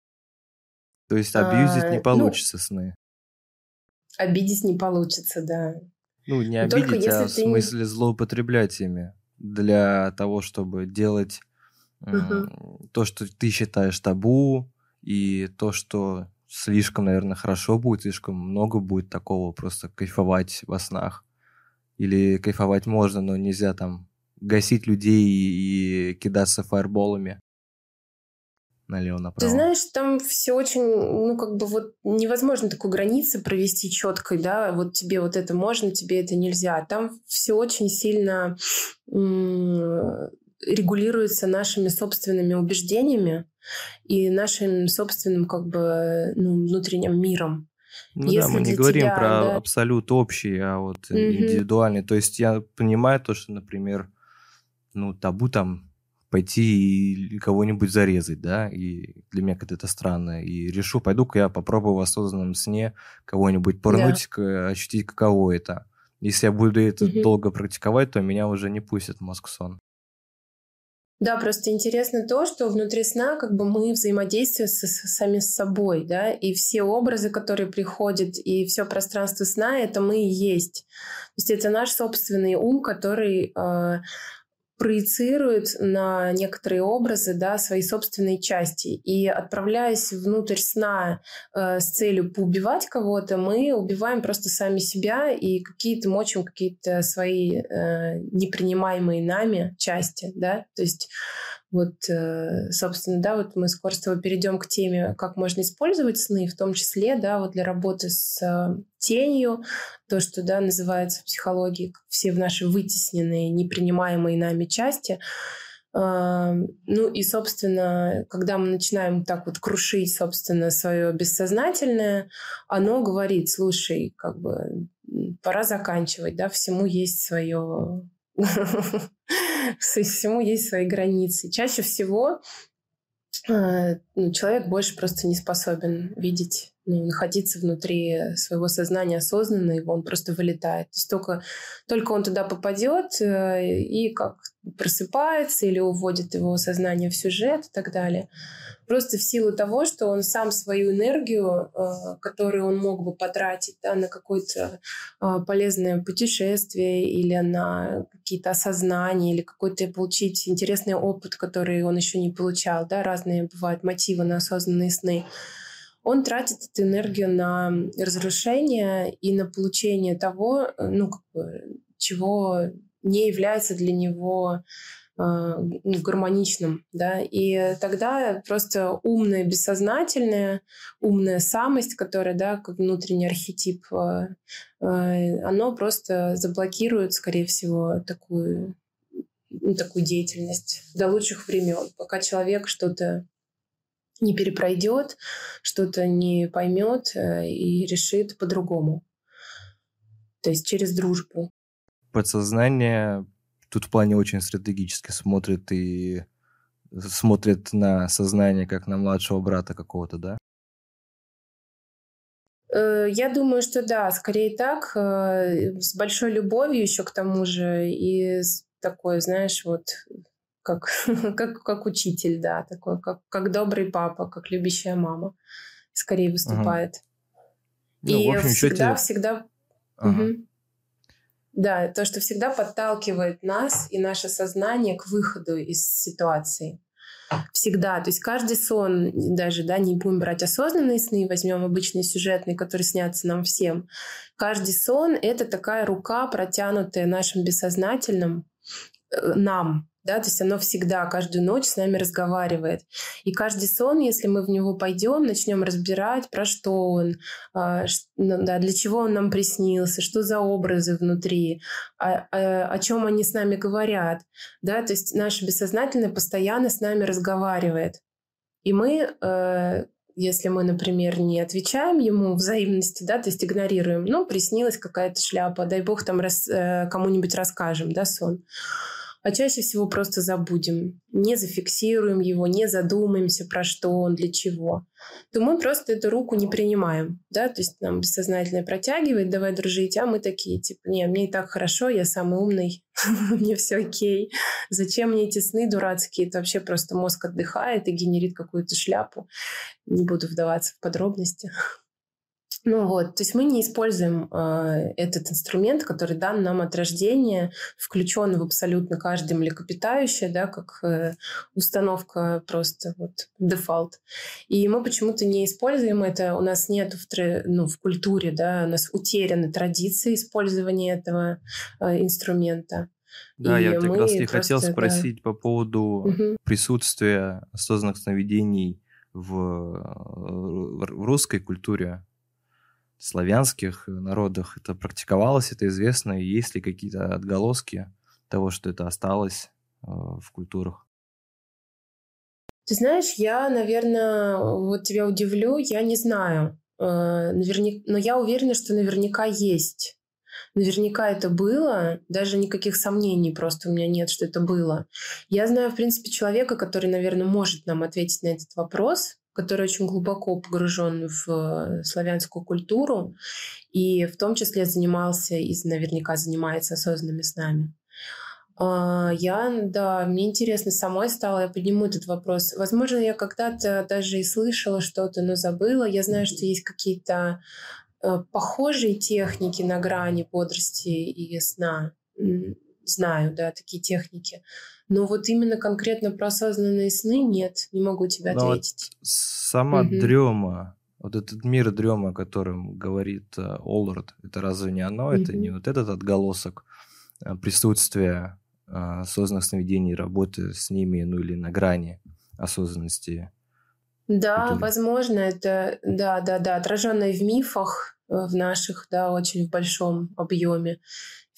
A: То есть абьюзить а, не ну получится ну, сны?
B: Обидеть не получится, да.
A: Ну, не обидеть, а в смысле не... злоупотреблять ими для того, чтобы делать угу. то, что ты считаешь табу, и то, что слишком, наверное, хорошо будет, слишком много будет такого, просто кайфовать во снах. Или кайфовать можно, но нельзя там гасить людей и, и кидаться фаерболами налево направо.
B: Ты знаешь, там все очень, ну, как бы вот невозможно такой границы провести четкой, да, вот тебе вот это можно, тебе это нельзя. Там все очень сильно регулируется нашими собственными убеждениями и нашим собственным как бы ну, внутренним миром.
A: Ну Если да, мы не говорим тебя, про да... абсолют общий, а вот угу. индивидуальный. То есть я понимаю то, что, например, ну, табу там пойти и кого-нибудь зарезать, да, и для меня как-то это странно. И решу, пойду-ка я попробую в осознанном сне кого-нибудь порнуть, да. ощутить, каково это. Если я буду это угу. долго практиковать, то меня уже не пустят в мозг сон.
B: Да, просто интересно то, что внутри сна как бы мы взаимодействуем с, с, сами с собой, да, и все образы, которые приходят, и все пространство сна, это мы и есть. То есть это наш собственный ум, который э, проецирует на некоторые образы да, свои собственные части. И отправляясь внутрь сна э, с целью поубивать кого-то, мы убиваем просто сами себя и какие-то мочим какие-то свои э, непринимаемые нами части. Да? То есть вот, э, собственно, да, вот мы скоро с тобой перейдем к теме, как можно использовать сны, в том числе, да, вот для работы с э, тенью, то, что, да, называется в психологии все в наши вытесненные, непринимаемые нами части. А, ну и, собственно, когда мы начинаем так вот крушить, собственно, свое бессознательное, оно говорит, слушай, как бы пора заканчивать, да, всему есть свое всему есть свои границы. Чаще всего э, ну, человек больше просто не способен видеть, ну, находиться внутри своего сознания осознанно, и он просто вылетает. То есть только, только он туда попадет э, и как просыпается или уводит его сознание в сюжет и так далее просто в силу того, что он сам свою энергию, э, которую он мог бы потратить да, на какое-то э, полезное путешествие или на какие-то осознания, или какой-то получить интересный опыт, который он еще не получал, да, разные бывают мотивы на осознанные сны, он тратит эту энергию на разрушение и на получение того, э, ну, как бы, чего не является для него ну, гармоничным, да, и тогда просто умное бессознательное, умная самость, которая, да, как внутренний архетип, а, оно просто заблокирует, скорее всего, такую, ну, такую деятельность до лучших времен, пока человек что-то не перепройдет, что-то не поймет э, и решит по-другому. То есть через дружбу.
A: Подсознание тут в плане очень стратегически смотрит и смотрит на сознание как на младшего брата какого-то, да?
B: Э, я думаю, что да, скорее так, э, с большой любовью еще к тому же, и с такой, знаешь, вот как, как, как учитель, да, такой, как, как добрый папа, как любящая мама, скорее выступает. Ага. И ну, общем, всегда, счете... всегда... Ага. Угу. Да, то, что всегда подталкивает нас и наше сознание к выходу из ситуации. Всегда. То есть каждый сон, даже, да, не будем брать осознанные сны, возьмем обычные сюжетные, которые снятся нам всем. Каждый сон — это такая рука, протянутая нашим бессознательным э, нам, да, то есть оно всегда, каждую ночь с нами разговаривает. И каждый сон, если мы в него пойдем, начнем разбирать, про что он, а, ну да, для чего он нам приснился, что за образы внутри, о, о, о чем они с нами говорят, да, то есть наше бессознательное постоянно с нами разговаривает. И мы э, если мы, например, не отвечаем ему взаимности, да, то есть игнорируем, ну, приснилась какая-то шляпа, дай бог там э, кому-нибудь расскажем, да, сон. А чаще всего просто забудем, не зафиксируем его, не задумаемся, про что он, для чего, то мы просто эту руку не принимаем, да, то есть нам бессознательно протягивает, давай дружить, а мы такие, типа, не, мне и так хорошо, я самый умный, мне все окей, зачем мне эти сны дурацкие, это вообще просто мозг отдыхает и генерит какую-то шляпу, не буду вдаваться в подробности. Ну вот, то есть мы не используем э, этот инструмент, который дан нам от рождения, включен в абсолютно каждое млекопитающее, да, как э, установка просто вот дефолт. И мы почему-то не используем это, у нас нет в, ну, в культуре, да, у нас утеряны традиции использования этого э, инструмента.
A: Да, и я как раз и хотел спросить да. по поводу угу. присутствия осознанных сновидений в, э, в русской культуре славянских народах это практиковалось, это известно, и есть ли какие-то отголоски того, что это осталось э, в культурах?
B: Ты знаешь, я, наверное, вот тебя удивлю, я не знаю. Э, наверняка, но я уверена, что наверняка есть. Наверняка это было, даже никаких сомнений просто у меня нет, что это было. Я знаю, в принципе, человека, который, наверное, может нам ответить на этот вопрос который очень глубоко погружен в э, славянскую культуру и в том числе занимался и наверняка занимается осознанными снами. А, я, да, мне интересно самой стало, я подниму этот вопрос. Возможно, я когда-то даже и слышала что-то, но забыла. Я знаю, что есть какие-то э, похожие техники на грани бодрости и сна. Знаю, да, такие техники. Но вот именно конкретно про осознанные сны нет, не могу тебе Но ответить.
A: Вот сама угу. дрема, вот этот мир дрема, о котором говорит uh, Оллард, это разве не оно? Угу. Это не вот этот отголосок uh, присутствия uh, осознанных сновидений, работы с ними, ну или на грани осознанности?
B: Да, культуры. возможно, это, да, да, да, отраженное в мифах, э, в наших, да, очень в большом объеме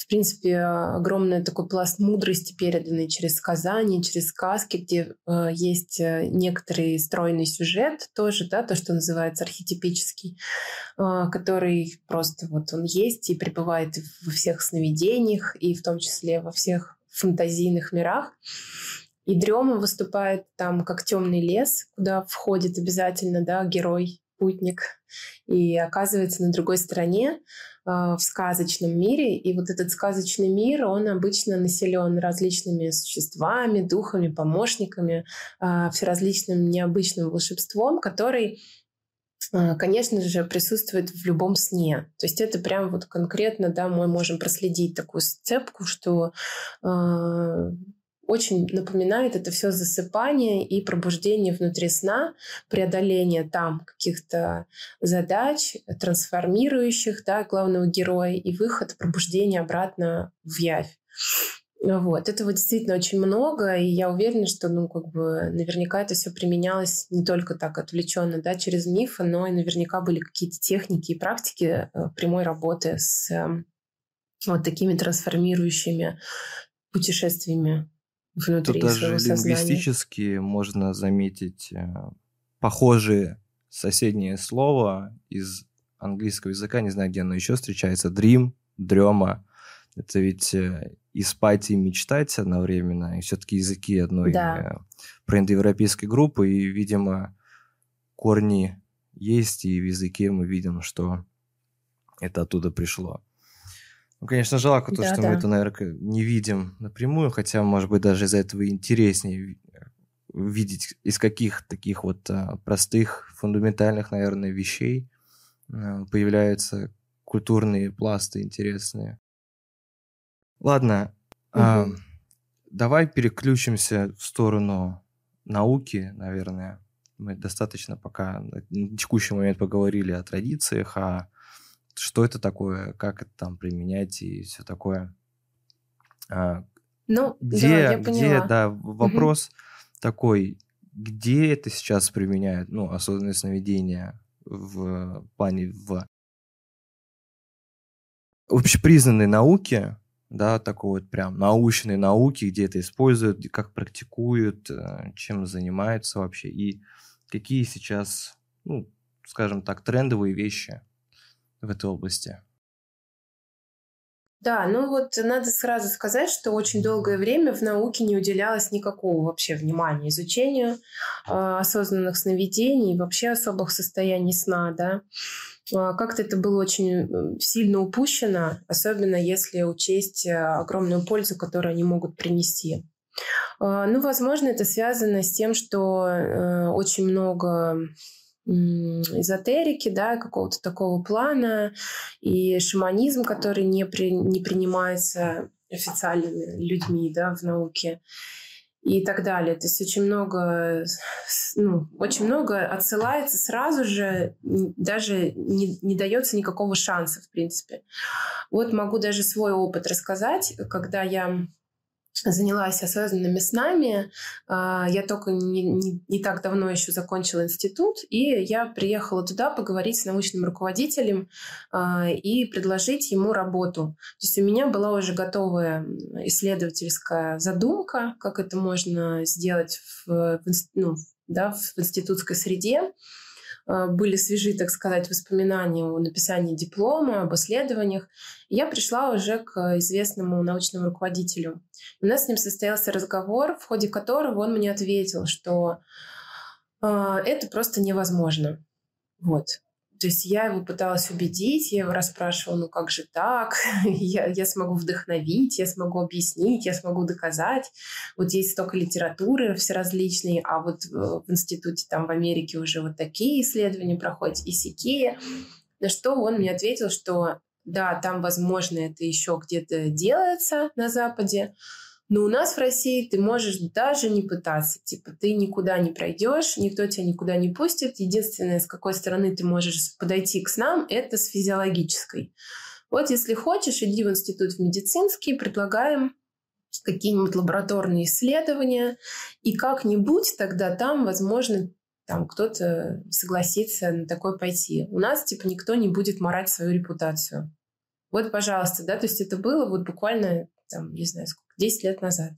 B: в принципе, огромный такой пласт мудрости, переданный через сказания, через сказки, где э, есть э, некоторый стройный сюжет тоже, да, то, что называется архетипический, э, который просто вот он есть и пребывает во всех сновидениях, и в том числе во всех фантазийных мирах. И дрема выступает там как темный лес, куда входит обязательно да, герой, путник, и оказывается на другой стороне а, в сказочном мире. И вот этот сказочный мир, он обычно населен различными существами, духами, помощниками, а, всеразличным необычным волшебством, который а, конечно же, присутствует в любом сне. То есть это прям вот конкретно, да, мы можем проследить такую сцепку, что очень напоминает это все засыпание и пробуждение внутри сна, преодоление там каких-то задач, трансформирующих да, главного героя и выход, пробуждение обратно в явь. Вот. Этого действительно очень много, и я уверена, что ну, как бы, наверняка это все применялось не только так отвлеченно да, через мифы, но и наверняка были какие-то техники и практики э, прямой работы с э, вот такими трансформирующими путешествиями внутри
A: Тут даже лингвистически можно заметить э, похожие соседнее слово из английского языка, не знаю, где оно еще встречается, dream, дрема. Это ведь э, и спать, и мечтать одновременно, и все-таки языки одной да. Э, индоевропейской группы, и, видимо, корни есть, и в языке мы видим, что это оттуда пришло. Ну, конечно, жалко то, да, что да. мы это, наверное, не видим напрямую, хотя, может быть, даже из-за этого интереснее видеть, из каких таких вот а, простых, фундаментальных, наверное, вещей а, появляются культурные пласты интересные. Ладно, угу. а, давай переключимся в сторону науки, наверное. Мы достаточно пока на текущий момент поговорили о традициях, о что это такое, как это там применять и все такое. А,
B: ну, где, да, я
A: где, да, вопрос угу. такой, где это сейчас применяют, ну, осознанное сновидение в плане в общепризнанной науке, да, такой вот прям научной науки, где это используют, как практикуют, э, чем занимаются вообще, и какие сейчас, ну, скажем так, трендовые вещи в этой области?
B: Да, ну вот надо сразу сказать, что очень долгое время в науке не уделялось никакого вообще внимания изучению э, осознанных сновидений вообще особых состояний сна, да. Э, как-то это было очень сильно упущено, особенно если учесть э, огромную пользу, которую они могут принести. Э, ну, возможно, это связано с тем, что э, очень много эзотерики, да, какого-то такого плана, и шаманизм, который не, при, не принимается официальными людьми да, в науке и так далее. То есть очень много, ну, очень много отсылается сразу же, даже не, не дается никакого шанса, в принципе. Вот могу даже свой опыт рассказать, когда я занялась осознанными снами. А, я только не, не, не так давно еще закончила институт, и я приехала туда поговорить с научным руководителем а, и предложить ему работу. То есть у меня была уже готовая исследовательская задумка, как это можно сделать в, ну, да, в институтской среде. А, были свежи, так сказать, воспоминания о написании диплома, об исследованиях. Я пришла уже к известному научному руководителю. У нас с ним состоялся разговор, в ходе которого он мне ответил, что э, это просто невозможно. Вот. То есть я его пыталась убедить, я его расспрашивала, ну как же так, я, я смогу вдохновить, я смогу объяснить, я смогу доказать. Вот есть столько литературы все различные, а вот в институте там в Америке уже вот такие исследования проходят и сякие. На что он мне ответил, что да, там, возможно, это еще где-то делается на Западе, но у нас в России ты можешь даже не пытаться. Типа ты никуда не пройдешь, никто тебя никуда не пустит. Единственное, с какой стороны ты можешь подойти к снам, это с физиологической. Вот если хочешь, иди в институт в медицинский, предлагаем какие-нибудь лабораторные исследования, и как-нибудь тогда там, возможно, там кто-то согласится на такое пойти. У нас, типа, никто не будет морать свою репутацию. Вот, пожалуйста, да, то есть это было вот буквально, там, не знаю, сколько, 10 лет назад.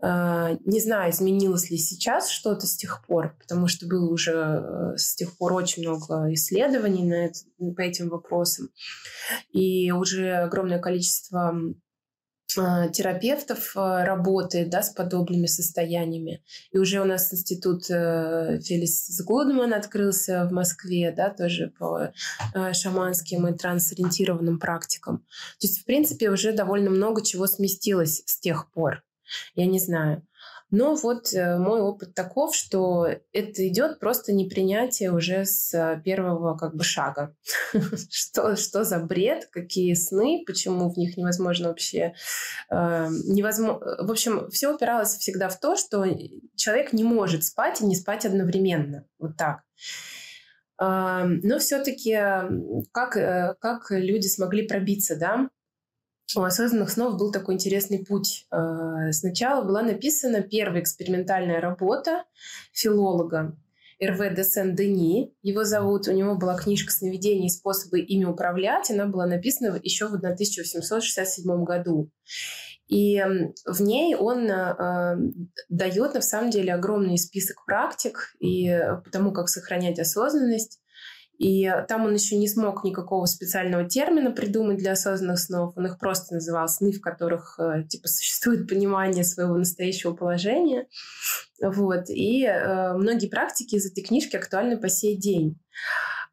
B: А, не знаю, изменилось ли сейчас что-то с тех пор, потому что было уже э, с тех пор очень много исследований на это, по этим вопросам. И уже огромное количество терапевтов а, работает да, с подобными состояниями. И уже у нас институт э, Фелис Гудман открылся в Москве, да, тоже по э, шаманским и трансориентированным практикам. То есть, в принципе, уже довольно много чего сместилось с тех пор. Я не знаю. Но вот э, мой опыт таков, что это идет просто непринятие уже с первого как бы шага. что, что за бред, какие сны, почему в них невозможно вообще... Э, невозможно... В общем, все упиралось всегда в то, что человек не может спать и не спать одновременно. Вот так. Э, но все-таки как, э, как люди смогли пробиться, да? У осознанных снов был такой интересный путь. Э, сначала была написана первая экспериментальная работа филолога Эрве де Сен-Дени. Его зовут. У него была книжка «Сновидения и способы ими управлять». Она была написана еще в 1867 году. И в ней он э, дает, на самом деле, огромный список практик и потому, как сохранять осознанность. И там он еще не смог никакого специального термина придумать для осознанных снов. Он их просто называл сны, в которых э, типа существует понимание своего настоящего положения. Вот. И э, многие практики из этой книжки актуальны по сей день.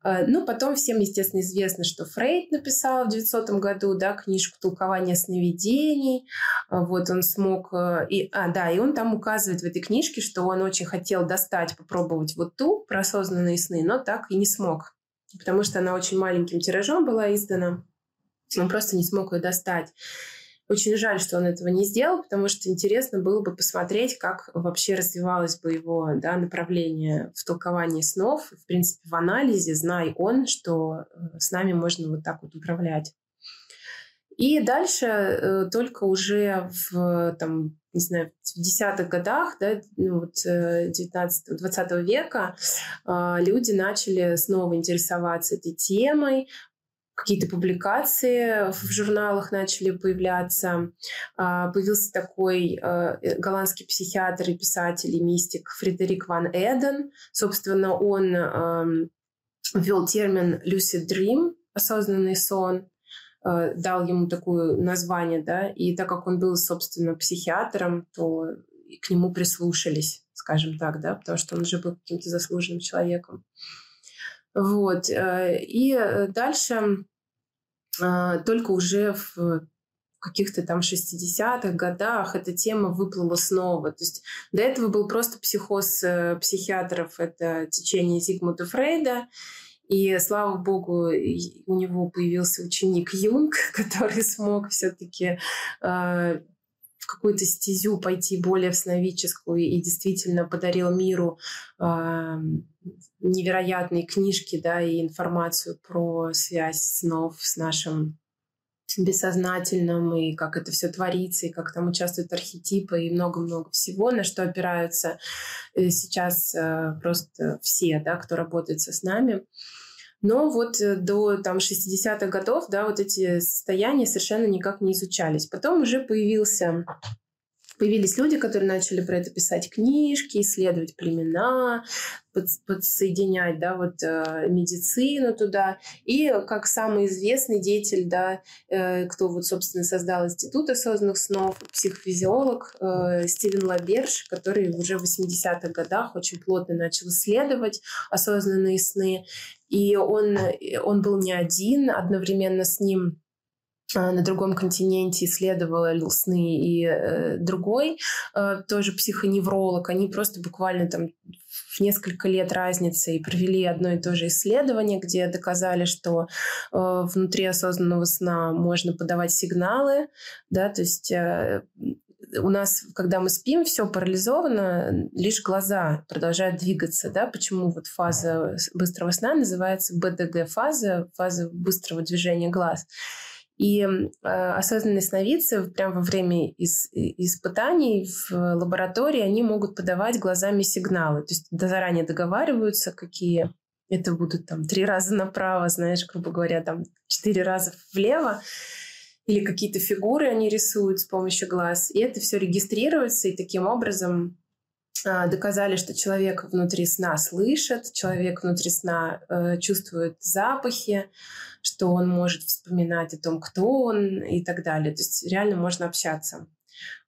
B: Э, ну, потом всем, естественно, известно, что Фрейд написал в 900 году, да, книжку «Толкование сновидений». Вот он смог... И, а, да, и он там указывает в этой книжке, что он очень хотел достать, попробовать вот ту про осознанные сны, но так и не смог потому что она очень маленьким тиражом была издана. Он просто не смог ее достать. Очень жаль, что он этого не сделал, потому что интересно было бы посмотреть, как вообще развивалось бы его да, направление в толковании снов, в принципе, в анализе, зная он, что э, с нами можно вот так вот управлять. И дальше э, только уже в, там, не знаю, в десятых годах, да, ну, вот 19-20 э, века э, люди начали снова интересоваться этой темой, какие-то публикации в журналах начали появляться. Э, появился такой э, голландский психиатр и писатель и мистик Фредерик ван Эден. Собственно, он э, ввел термин lucid dream, осознанный сон, дал ему такое название, да, и так как он был, собственно, психиатром, то к нему прислушались, скажем так, да, потому что он уже был каким-то заслуженным человеком. Вот. И дальше только уже в каких-то там 60-х годах эта тема выплыла снова. То есть до этого был просто психоз э, психиатров, это течение Зигмунда Фрейда, и слава богу, у него появился ученик Юнг, который смог все-таки э, в какую-то стезю пойти более в сновидческую и действительно подарил миру э, невероятные книжки да, и информацию про связь снов с нашим бессознательном, и как это все творится, и как там участвуют архетипы, и много-много всего, на что опираются э, сейчас э, просто все, да, кто работает с нами. Но вот э, до там 60-х годов, да, вот эти состояния совершенно никак не изучались. Потом уже появился Появились люди, которые начали про это писать книжки, исследовать племена, под, подсоединять да, вот, э, медицину туда. И как самый известный деятель, да, э, кто вот, собственно, создал Институт осознанных снов, психофизиолог э, Стивен Лаберж, который уже в 80-х годах очень плотно начал исследовать осознанные сны. И он, он был не один, одновременно с ним на другом континенте исследовала сны и э, другой, э, тоже психоневролог, они просто буквально там в несколько лет разницы и провели одно и то же исследование, где доказали, что э, внутри осознанного сна можно подавать сигналы, да, то есть э, у нас, когда мы спим, все парализовано, лишь глаза продолжают двигаться, да, почему вот фаза быстрого сна называется БДГ-фаза, фаза быстрого движения глаз. И э, осознанные сновидцы прямо во время из, испытаний в лаборатории они могут подавать глазами сигналы. То есть заранее договариваются, какие это будут там три раза направо, знаешь, грубо говоря, там четыре раза влево. Или какие-то фигуры они рисуют с помощью глаз. И это все регистрируется, и таким образом э, доказали, что человек внутри сна слышит, человек внутри сна э, чувствует запахи, что он может вспоминать о том, кто он и так далее. То есть реально можно общаться.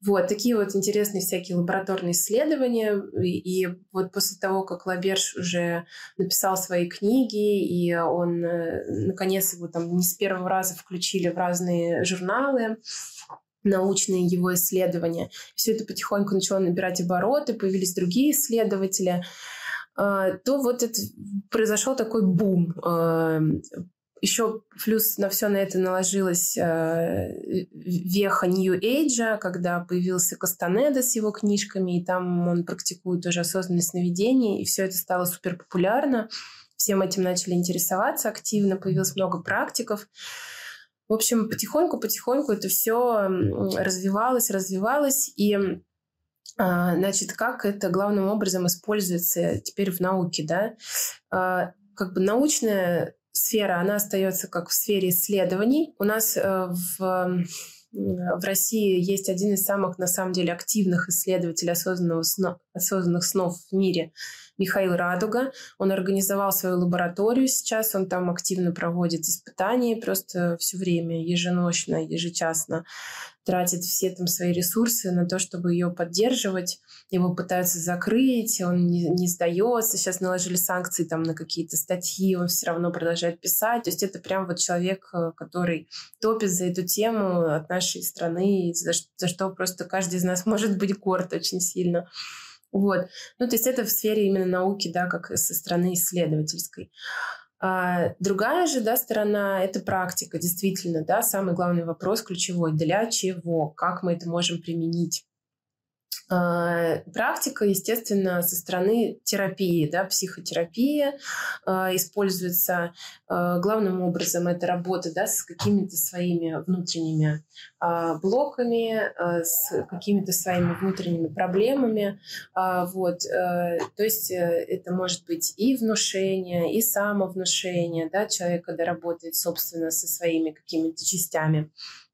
B: Вот, такие вот интересные всякие лабораторные исследования. И, и вот после того, как Лаберж уже написал свои книги, и он, э, наконец, его там не с первого раза включили в разные журналы, научные его исследования. Все это потихоньку начало набирать обороты, появились другие исследователи а, то вот это произошел такой бум э, еще плюс на все на это наложилась э, веха Age, когда появился Кастанеда с его книжками, и там он практикует уже осознанное сновидение, и все это стало супер популярно. Всем этим начали интересоваться активно, появилось много практиков. В общем, потихоньку-потихоньку это все развивалось, развивалось, и а, Значит, как это главным образом используется теперь в науке, да? А, как бы научная сфера, она остается как в сфере исследований. У нас э, в в России есть один из самых, на самом деле, активных исследователей осознанного сно, осознанных снов в мире, Михаил Радуга. Он организовал свою лабораторию сейчас, он там активно проводит испытания просто все время, еженочно, ежечасно тратит все там свои ресурсы на то, чтобы ее поддерживать. Его пытаются закрыть, он не, не сдается. Сейчас наложили санкции там на какие-то статьи, он все равно продолжает писать. То есть это прям вот человек, э, который топит за эту тему от нашей страны, за, за что просто каждый из нас может быть горд очень сильно. Вот. Ну, то есть это в сфере именно науки, да, как со стороны исследовательской. А другая же да, сторона – это практика, действительно, да, самый главный вопрос ключевой – для чего, как мы это можем применить. А, практика, естественно, со стороны терапии, да, психотерапия а, используется а, главным образом это работа да, с какими-то своими внутренними блоками, с какими-то своими внутренними проблемами. Вот. Э, то есть э, это может быть и внушение, и самовнушение. Да, человек, когда работает, собственно, со своими какими-то частями а,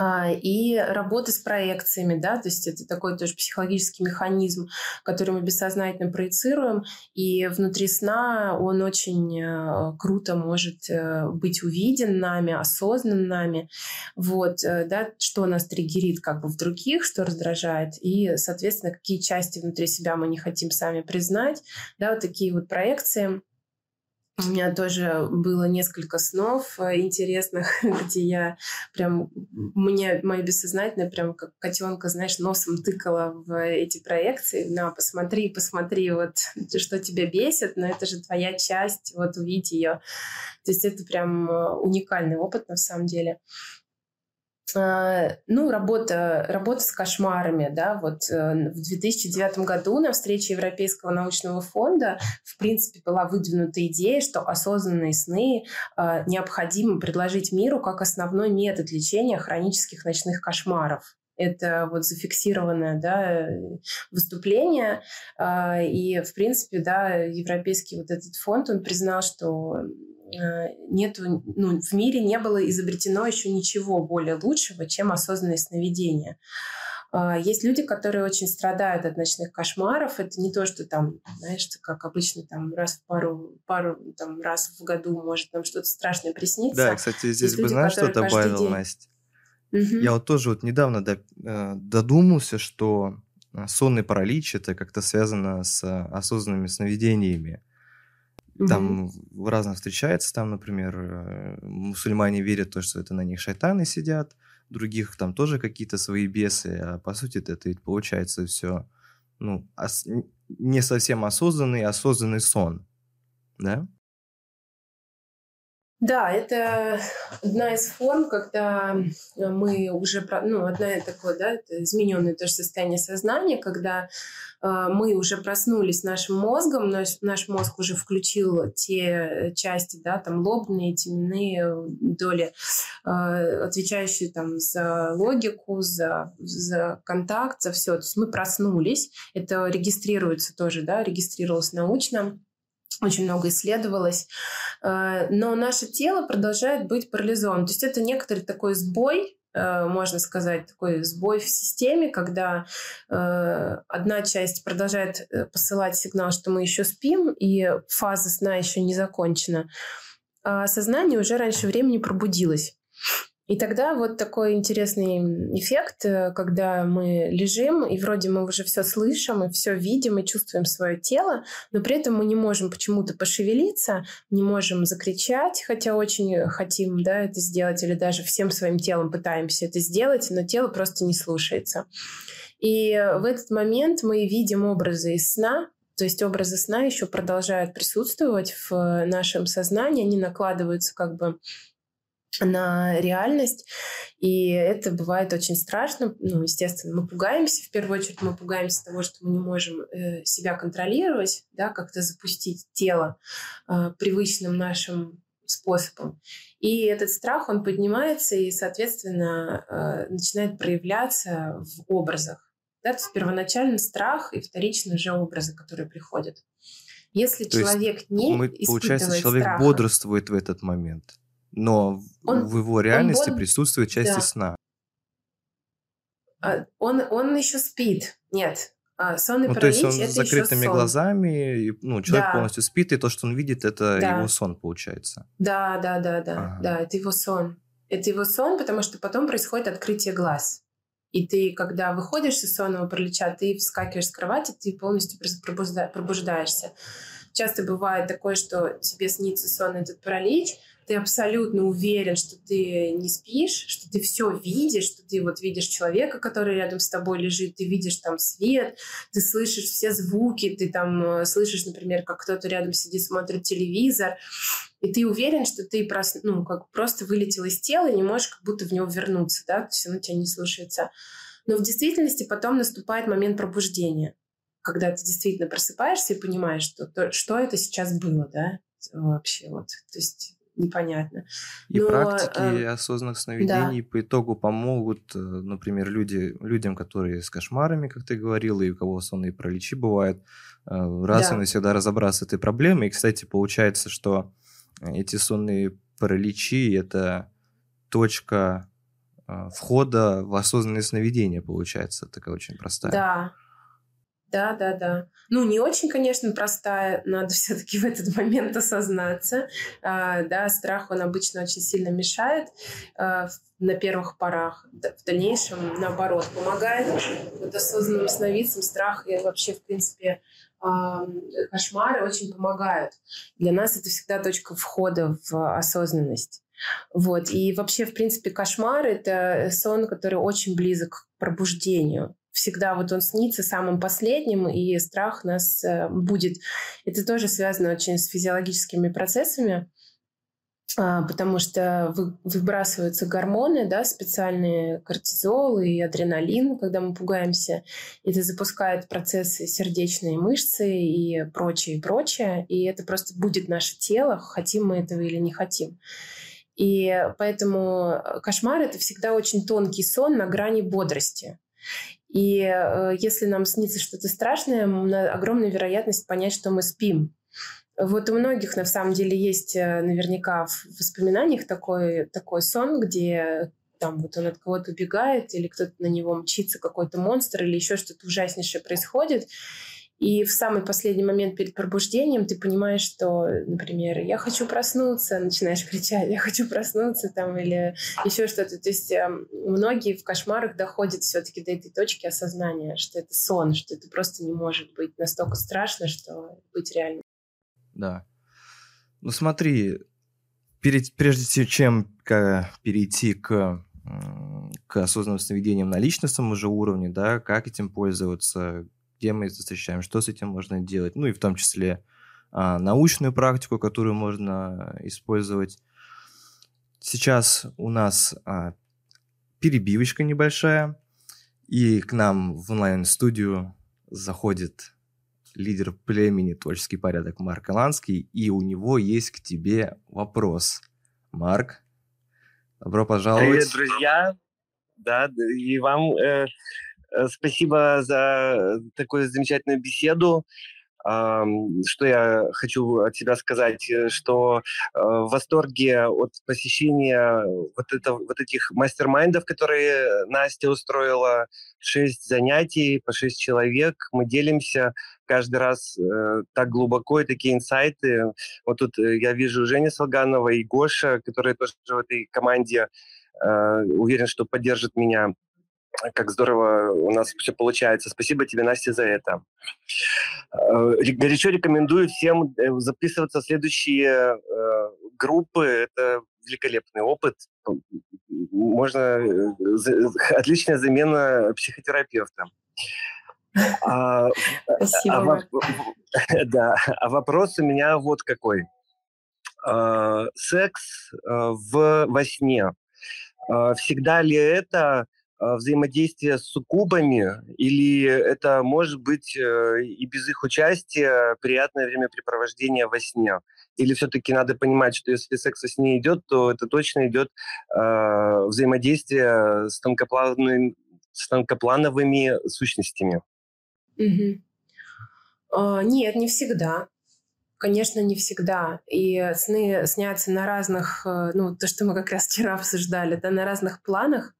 B: и работа с проекциями, да, то есть это такой тоже психологический механизм, который мы бессознательно проецируем, и внутри сна он очень э, круто может э, быть увиден нами, осознан нами, вот, э, да, что нас триггерит как бы в других, что раздражает, и, соответственно, какие части внутри себя мы не хотим сами признать, да, вот такие вот проекции, у меня тоже было несколько снов э, интересных, где я прям, мне мое бессознательное прям как котенка, знаешь, носом тыкала в эти проекции. На, посмотри, посмотри, вот что тебя бесит, но это же твоя часть, вот увидь ее. То есть это прям э, уникальный опыт на самом деле. А, ну, работа, работа с кошмарами, да, вот э, в 2009 году на встрече Европейского научного фонда, в принципе, была выдвинута идея, что осознанные сны а, необходимо предложить миру как основной метод лечения хронических ночных кошмаров. Это вот зафиксированное да, выступление. И, в принципе, да, европейский вот этот фонд, он признал, что Э, нету, ну, в мире не было изобретено еще ничего более лучшего, чем осознанное сновидение. А, есть люди, которые очень страдают от ночных кошмаров. Это не то, что там, знаешь, как обычно, там раз в пару, пару там, раз в году может там что-то страшное присниться.
A: Да, кстати, здесь бы, знаешь, что добавил, день... Настя? Угу. Я вот тоже вот недавно э, додумался, что э, сонный паралич это как-то связано с осознанными сновидениями. Там угу. разно встречается, там, например, э, мусульмане верят то, что это на них шайтаны сидят, других там тоже какие-то свои бесы, а по сути это ведь получается все, ну, ос- не совсем осознанный, осознанный сон, да?
B: Да, это одна из форм, когда мы уже, ну, одна такое, да, измененное тоже состояние сознания, когда мы уже проснулись нашим мозгом, наш, наш мозг уже включил те части, да, там лобные, теменные доли, э, отвечающие там за логику, за, за контакт, за все. То есть мы проснулись, это регистрируется тоже, да, регистрировалось научно очень много исследовалось. Э, но наше тело продолжает быть парализованным. То есть это некоторый такой сбой, э, можно сказать, такой сбой в системе, когда э, одна часть продолжает посылать сигнал, что мы еще спим, и фаза сна еще не закончена, а сознание уже раньше времени пробудилось. И тогда вот такой интересный эффект, э, когда мы лежим, и вроде мы уже все слышим, и все видим, и чувствуем свое тело, но при этом мы не можем почему-то пошевелиться, не можем закричать, хотя очень хотим да, это сделать, или даже всем своим телом пытаемся это сделать, но тело просто не слушается. И в этот момент мы видим образы из сна, то есть образы сна еще продолжают присутствовать в нашем сознании, они накладываются как бы на реальность. И это бывает очень страшно. Ну, естественно, мы пугаемся. В первую очередь мы пугаемся того, что мы не можем э, себя контролировать, да, как-то запустить тело э, привычным нашим способом. И этот страх, он поднимается и, соответственно, э, начинает проявляться в образах. Да? То есть первоначально страх и вторично уже образы, которые приходят. Если То человек не мы, испытывает
A: Получается, человек страха, бодрствует в этот момент но он, в его реальности он, присутствует части да. сна.
B: А, он, он еще спит. Нет. А, сонный
A: ну,
B: паралич,
A: то есть он с закрытыми глазами, и, ну, человек да. полностью спит, и то, что он видит, это да. его сон, получается.
B: Да, да, да, да, ага. да, это его сон. Это его сон, потому что потом происходит открытие глаз. И ты, когда выходишь из сонного паралича, ты вскакиваешь с кровати, ты полностью пробуждаешься. Часто бывает такое, что тебе снится сон этот паралич, ты абсолютно уверен, что ты не спишь, что ты все видишь, что ты вот видишь человека, который рядом с тобой лежит, ты видишь там свет, ты слышишь все звуки, ты там э, слышишь, например, как кто-то рядом сидит, смотрит телевизор, и ты уверен, что ты прос... ну, как просто вылетел из тела и не можешь как будто в него вернуться, да, то есть оно тебя не слушается. Но в действительности потом наступает момент пробуждения, когда ты действительно просыпаешься и понимаешь, что, то, что это сейчас было, да, вообще вот. То есть непонятно.
A: И Но, практики э, осознанных сновидений да. по итогу помогут, э, например, люди, людям, которые с кошмарами, как ты говорила, и у кого сонные параличи бывают, э, раз да. и навсегда разобраться с этой проблемой. И, кстати, получается, что эти сонные параличи – это точка а, входа в осознанное сновидение, получается, такая очень простая.
B: Да, да, да, да. Ну, не очень, конечно, простая, надо все-таки в этот момент осознаться. А, да, страх, он обычно очень сильно мешает а, на первых порах. В дальнейшем, наоборот, помогает. Вот осознанным сновидцам страх и вообще, в принципе, а, кошмары очень помогают. Для нас это всегда точка входа в осознанность. Вот. И вообще, в принципе, кошмар — это сон, который очень близок к пробуждению всегда вот он снится самым последним, и страх нас э, будет. Это тоже связано очень с физиологическими процессами, а, потому что выбрасываются гормоны, да, специальные кортизол и адреналин, когда мы пугаемся. Это запускает процессы сердечной мышцы и прочее, и прочее. И это просто будет наше тело, хотим мы этого или не хотим. И поэтому э, кошмар — это всегда очень тонкий сон на грани бодрости. И э, если нам снится что-то страшное, огромная вероятность понять, что мы спим. Вот у многих на самом деле есть э, наверняка в воспоминаниях такой, такой сон, где там вот он от кого-то убегает, или кто-то на него мчится, какой-то монстр, или еще что-то ужаснейшее происходит. И в самый последний момент перед пробуждением ты понимаешь, что, например, я хочу проснуться, начинаешь кричать, я хочу проснуться там или еще что-то. То есть э, многие в кошмарах доходят все-таки до этой точки осознания, что это сон, что это просто не может быть настолько страшно, что быть реально.
A: Да. Ну смотри, перед, прежде чем к, перейти к к осознанным сновидениям на личностном уже уровне, да, как этим пользоваться, где мы это встречаем, что с этим можно делать, ну и в том числе а, научную практику, которую можно использовать. Сейчас у нас а, перебивочка небольшая, и к нам в онлайн-студию заходит лидер племени «Творческий порядок» Марк Иланский, и у него есть к тебе вопрос. Марк, добро пожаловать.
C: Привет, друзья. Да, и вам э, Э, спасибо за такую замечательную беседу. Что я хочу от себя сказать, э, что э, в восторге от посещения вот, это, вот этих мастер-майндов, которые Настя устроила, шесть занятий по шесть человек, мы делимся каждый раз э, так глубоко и такие инсайты. Вот тут я вижу Женя Солганова и Гоша, которые тоже в этой команде, э, уверен, что поддержат меня как здорово у нас все получается. Спасибо тебе, Настя, за это. Э, горячо рекомендую всем э, записываться в следующие э, группы. Это великолепный опыт. Можно... Отличная замена психотерапевта.
B: А, Спасибо.
C: А, да, а вопрос у меня вот какой. Секс в во сне. Всегда ли это а, взаимодействие с суккубами, или это может быть э, и без их участия приятное времяпрепровождение во сне? Или все-таки надо понимать, что если секс во сне идет, то это точно идет э, взаимодействие с, тонкоплановыми, с тонкоплановыми сущностями?
B: Угу. А, нет, не всегда. Конечно, не всегда. И сны снятся на разных, э, ну, то, что мы как раз вчера обсуждали, да, на разных планах.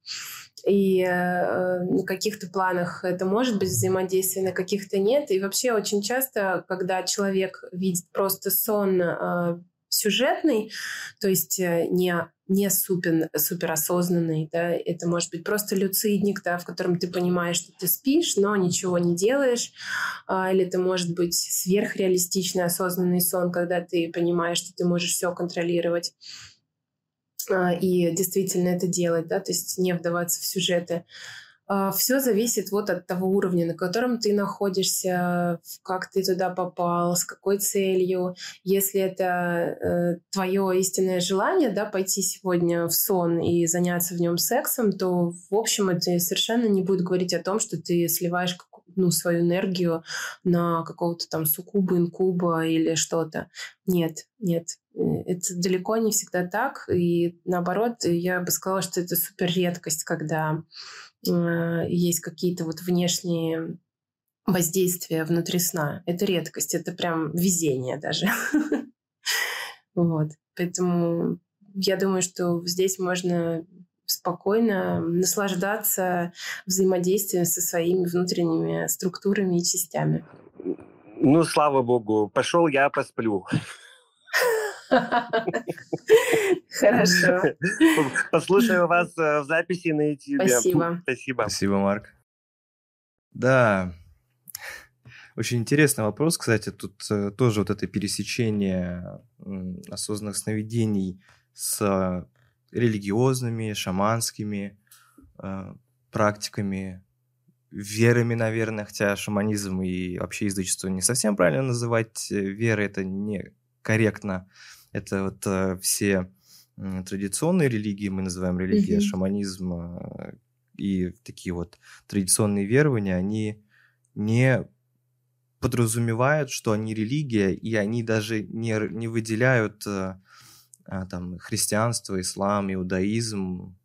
B: И э, на каких-то планах это может быть взаимодействие, на каких-то нет. И вообще очень часто, когда человек видит просто сон э, сюжетный, то есть э, не, не супер, суперосознанный, да, это может быть просто люцидник, да, в котором ты понимаешь, что ты спишь, но ничего не делаешь, а, или это может быть сверхреалистичный осознанный сон, когда ты понимаешь, что ты можешь все контролировать. А, и действительно это делать, да, то есть не вдаваться в сюжеты. А, Все зависит вот от того уровня, на котором ты находишься, как ты туда попал, с какой целью. Если это э, твое истинное желание, да, пойти сегодня в сон и заняться в нем сексом, то, в общем, это совершенно не будет говорить о том, что ты сливаешь ну, свою энергию на какого-то там суккуба, инкуба или что-то. Нет, нет. Э, это далеко не всегда так. И наоборот, я бы сказала, что это супер редкость, когда э, есть какие-то вот внешние воздействия внутри сна. Это редкость, это прям везение даже. Вот. Поэтому я думаю, что здесь можно спокойно наслаждаться взаимодействием со своими внутренними структурами и частями.
C: Ну, слава богу, пошел я посплю.
B: Хорошо.
C: Послушаю вас э, в записи на YouTube.
B: Спасибо.
C: Спасибо.
A: Спасибо, Марк. Да, очень интересный вопрос, кстати, тут э, тоже вот это пересечение осознанных сновидений с религиозными, шаманскими э, практиками, верами, наверное, хотя шаманизм и вообще язычество не совсем правильно называть верой, это некорректно. Это вот э, все э, традиционные религии, мы называем религия, mm-hmm. шаманизм э, и такие вот традиционные верования, они не подразумевают, что они религия, и они даже не, не выделяют э, там, христианство, ислам, иудаизм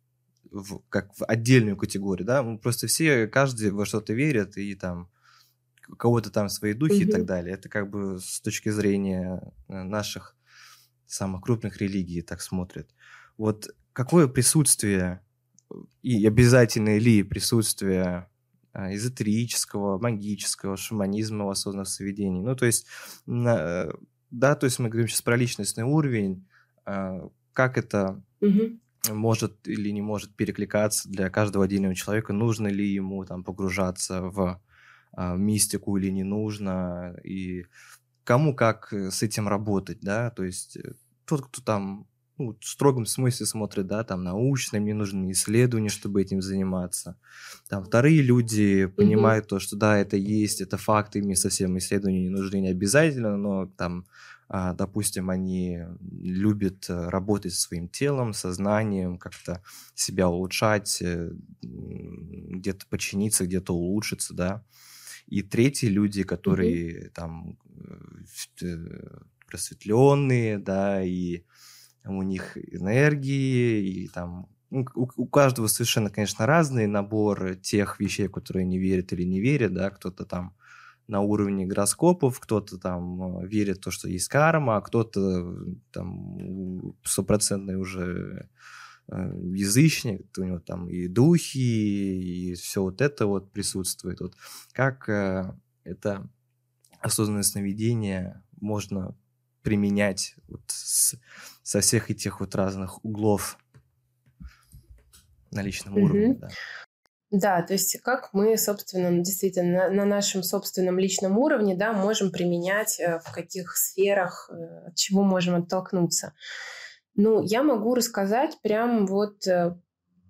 A: в, как в отдельную категорию, да, мы просто все, каждый во что-то верит, и там у кого-то там свои духи mm-hmm. и так далее. Это как бы с точки зрения э, наших самых крупных религий так смотрят. Вот какое присутствие и обязательно ли присутствие а, эзотерического, магического, шаманизма в осознанных соведений. Ну, то есть, э, да, то есть мы говорим сейчас про личностный уровень, а, как это угу. может или не может перекликаться для каждого отдельного человека, нужно ли ему там погружаться в а, мистику или не нужно, и кому как э, с этим работать, да, то есть э, тот, кто там ну, в строгом смысле смотрит, да, там научно, мне нужны исследования, чтобы этим заниматься. Там вторые люди понимают mm-hmm. то, что да, это есть, это факты, мне совсем исследования не нужны не обязательно, но там, допустим, они любят э, работать со своим телом, сознанием, как-то себя улучшать, э, где-то починиться, где-то улучшиться, да. И третьи люди, которые mm-hmm. там э, просветленные, да, и у них энергии, и там ну, у, у каждого совершенно, конечно, разный набор тех вещей, которые они верят или не верят, да, кто-то там на уровне гороскопов, кто-то там э, верит в то, что есть карма, а кто-то там стопроцентный уже э, язычник, у него там и духи, и все вот это вот присутствует. Вот как э, это осознанное сновидение можно применять вот с, со всех этих вот разных углов на личном mm-hmm. уровне. Да.
B: Да, то есть как мы, собственно, действительно на, на нашем собственном личном уровне, да, можем применять, э, в каких сферах, э, от чего можем оттолкнуться. Ну, я могу рассказать прям вот э,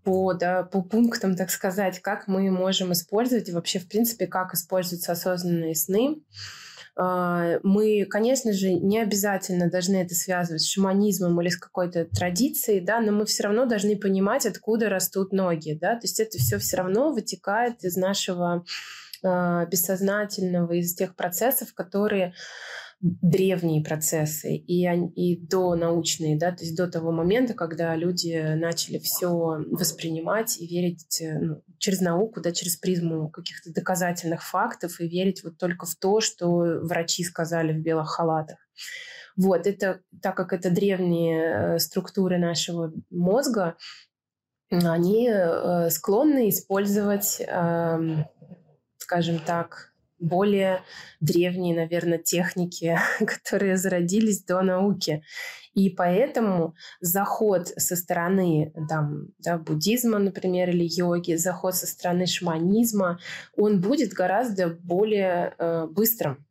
B: по, да, по пунктам, так сказать, как мы можем использовать и вообще, в принципе, как используются осознанные сны. А, мы, конечно же, не обязательно должны это связывать с шаманизмом или с какой-то традицией, да, но мы все равно должны понимать, откуда растут ноги, да, то есть это все все равно вытекает из нашего э, бессознательного, из тех процессов, которые древние процессы и, и до научные, да, то есть до того момента, когда люди начали все воспринимать и верить э, ну, через науку, да, через призму каких-то доказательных фактов и верить вот только в то, что врачи сказали в белых халатах. Вот, это, так как это древние э, структуры нашего мозга, они э, склонны использовать, эм, скажем так, более древние, наверное, техники, которые зародились до науки. И поэтому заход со стороны там, да, буддизма, например, или йоги, заход со стороны шаманизма, он будет гораздо более э, быстрым.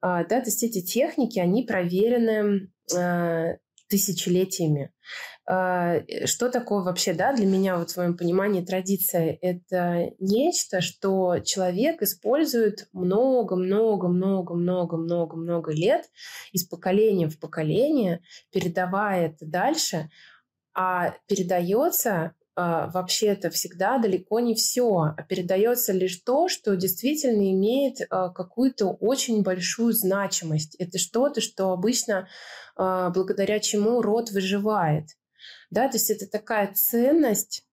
B: А, да, то есть эти техники, они проверены э, тысячелетиями. А, э, что такое вообще, да, для меня, вот в своем понимании, традиция? Это нечто, что человек использует много-много-много-много-много-много лет из поколения в поколение, передавая это дальше, а передается вообще-то всегда далеко не все, а передается лишь то, что действительно имеет а, какую-то очень большую значимость. Это что-то, что обычно а, благодаря чему род выживает. Да, то есть это такая ценность,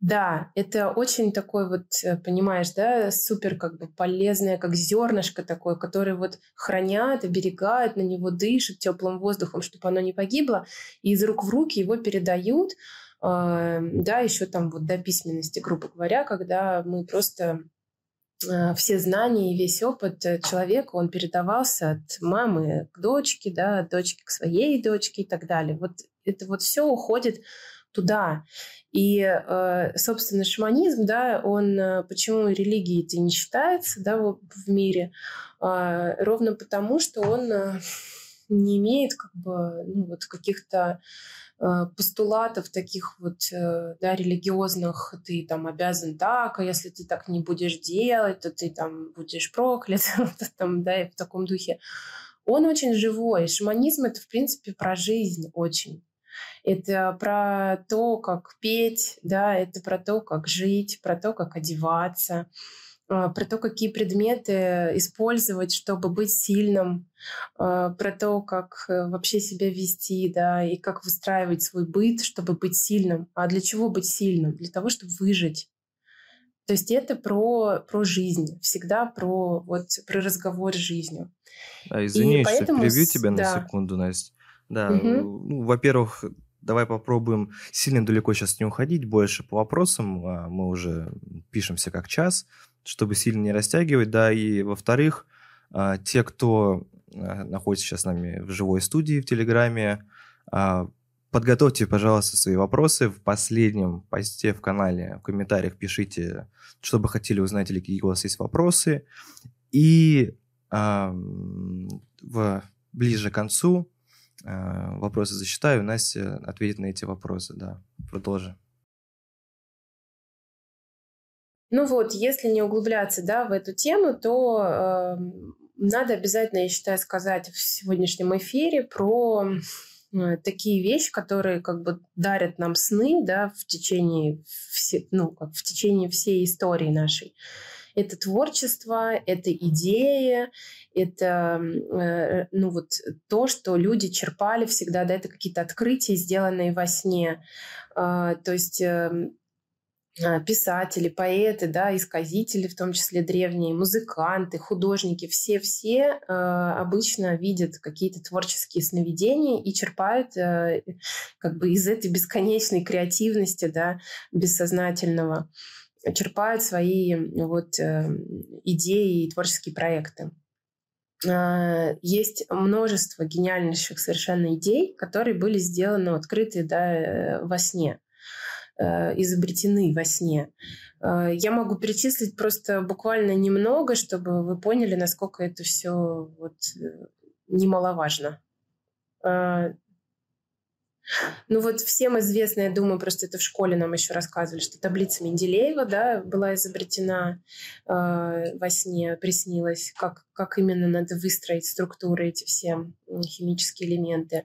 B: да, это очень такой вот, э, понимаешь, да, супер как бы полезное, как зернышко такое, которое вот хранят, оберегают, на него дышат теплым воздухом, чтобы оно не погибло, и из рук в руки его передают, А, да, еще там вот до письменности, грубо говоря, когда мы просто а, все знания и весь опыт человека, он передавался от мамы к дочке, да, от дочки к своей дочке и так далее. Вот это вот все уходит туда. И, э, собственно, шаманизм, да, он э, почему религией это не считается, да, в мире, а, ровно потому, что он э, не имеет как бы ну, вот каких-то постулатов таких вот да, религиозных, ты там обязан так, а если ты так не будешь делать, то ты там будешь проклят, там, да, и в таком духе. Он очень живой. Шаманизм — это, в принципе, про жизнь очень это про то, как петь, да, это про то, как жить, про то, как одеваться, про то, какие предметы использовать, чтобы быть сильным, а, про то, как э, вообще себя вести, да, и как выстраивать свой быт, чтобы быть сильным. А для чего быть сильным? Для того, чтобы выжить. То есть это про, про жизнь, всегда про, вот, про разговор с жизнью.
A: А, извини, и поэтому... что перебью тебя да. на секунду, Настя. Да, угу. ну, во-первых, давай попробуем сильно далеко сейчас не уходить, больше по вопросам. А, мы уже пишемся как час, чтобы сильно не растягивать, да, и во-вторых, а, те, кто а, находится сейчас с нами в живой студии в Телеграме, подготовьте, пожалуйста, свои вопросы. В последнем посте в канале, в комментариях пишите, что бы хотели узнать или какие у вас есть вопросы. И в, ближе к концу вопросы зачитаю, Настя ответит на эти вопросы, да. Продолжи.
B: Ну вот, если не углубляться да, в эту тему, то э, надо обязательно, я считаю, сказать в сегодняшнем эфире про э, такие вещи, которые как бы дарят нам сны да, в, течение все, ну, как в течение всей истории нашей. Это творчество, это идея, это э, ну вот то, что люди черпали всегда, да, это какие-то открытия, сделанные во сне. А, то есть а, писатели, поэты, да, исказители, в том числе древние, музыканты, художники, все-все э, обычно видят какие-то творческие сновидения и черпают э, как бы из этой бесконечной креативности, да, бессознательного черпают свои вот э, идеи и творческие проекты. А, есть множество гениальнейших совершенно идей, которые были сделаны, открыты да, э, во сне, изобретены во сне. Я могу перечислить просто буквально немного, чтобы вы поняли, насколько это все вот немаловажно. Ну вот всем известно, я думаю, просто это в школе нам еще рассказывали, что таблица Менделеева да, была изобретена э, во сне, приснилась, как, как именно надо выстроить структуры, эти все химические элементы.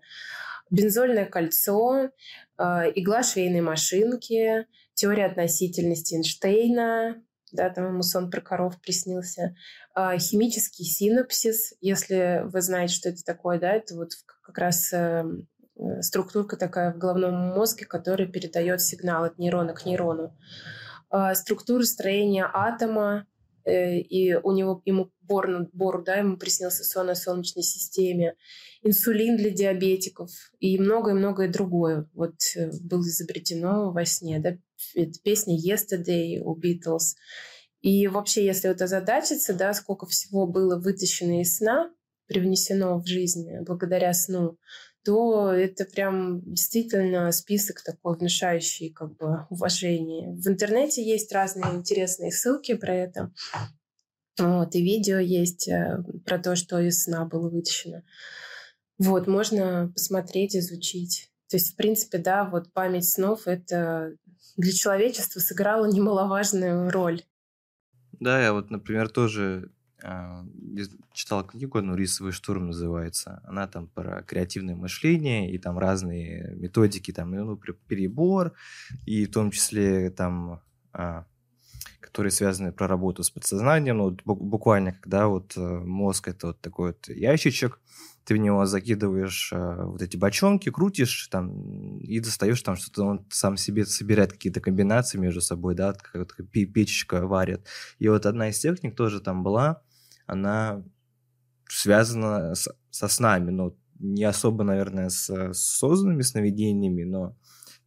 B: Бензольное кольцо, э, игла швейной машинки, теория относительности Эйнштейна, да, там ему сон про коров приснился. А, химический синапсис, если вы знаете, что это такое, да, это вот как раз Э, структурка такая в головном мозге, которая передает сигнал от нейрона к нейрону. Структура строения атома, э, и у него ему Борну, Бору, да, ему приснился сон о Солнечной системе, инсулин для диабетиков и многое-многое другое. Вот э, было изобретено во сне, да, песня Yesterday у Beatles. И вообще, если вот озадачиться, да, сколько всего было вытащено из сна, привнесено в жизнь благодаря сну, то это прям действительно список такой внушающий как бы уважение. В интернете есть разные интересные ссылки про это. Вот, и видео есть э, про то, что из сна было вытащено. Вот, можно посмотреть, изучить. То есть, в принципе, да, вот память снов — это для человечества сыграла немаловажную роль.
A: Да, я вот, например, тоже читал книгу, ну, «Рисовый штурм» называется. Она там про креативное мышление и там разные методики, там, ну, перебор, и в том числе там а, которые связаны про работу с подсознанием. Ну, буквально, когда вот э, мозг это вот такой вот ящичек, ты в него закидываешь э, вот эти бочонки, крутишь там и достаешь там что-то, он сам себе собирает какие-то комбинации между собой, да, как печечка варит. И вот одна из техник тоже там была, она связана с, со снами, но не особо, наверное, с, с сновидениями, но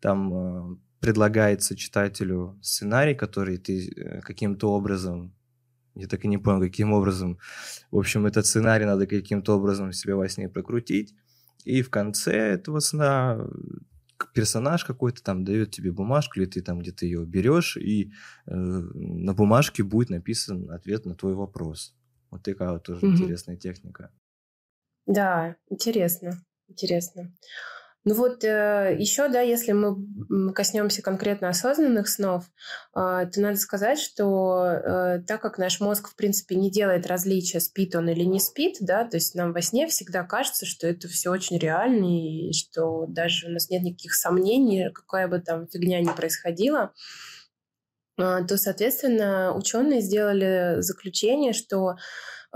A: там э, предлагается читателю сценарий, который ты э, каким-то образом, я так и не понял, каким образом, в общем, этот сценарий надо каким-то образом себе во сне прокрутить, и в конце этого сна персонаж какой-то там дает тебе бумажку, или ты там где-то ее берешь, и э, на бумажке будет написан ответ на твой вопрос. Вот такая вот тоже mm-hmm. интересная техника.
B: Да, интересно, интересно. Ну вот э, еще, да, если мы коснемся конкретно осознанных снов, э, то надо сказать, что э, так как наш мозг, в принципе, не делает различия, спит он или не спит, да, то есть нам во сне всегда кажется, что это все очень реально, и что даже у нас нет никаких сомнений, какая бы там фигня ни происходила, э, то, соответственно, ученые сделали заключение, что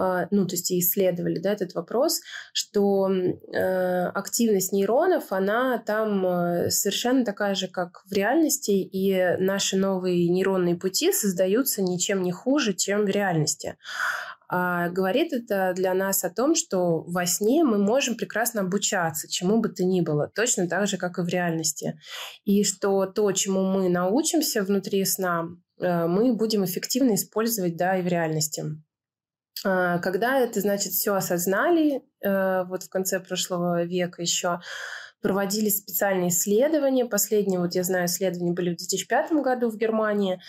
B: а, ну, то есть исследовали да, этот вопрос, что э, активность нейронов, она там э, совершенно такая же, как в реальности, и наши новые нейронные пути создаются ничем не хуже, чем в реальности. А говорит это для нас о том, что во сне мы можем прекрасно обучаться чему бы то ни было, точно так же, как и в реальности. И что то, чему мы научимся внутри сна, э, мы будем эффективно использовать да, и в реальности. А, когда это, значит, все осознали, э, вот в конце прошлого века еще проводились специальные исследования. Последние, вот я знаю, исследования были в 2005 году в Германии,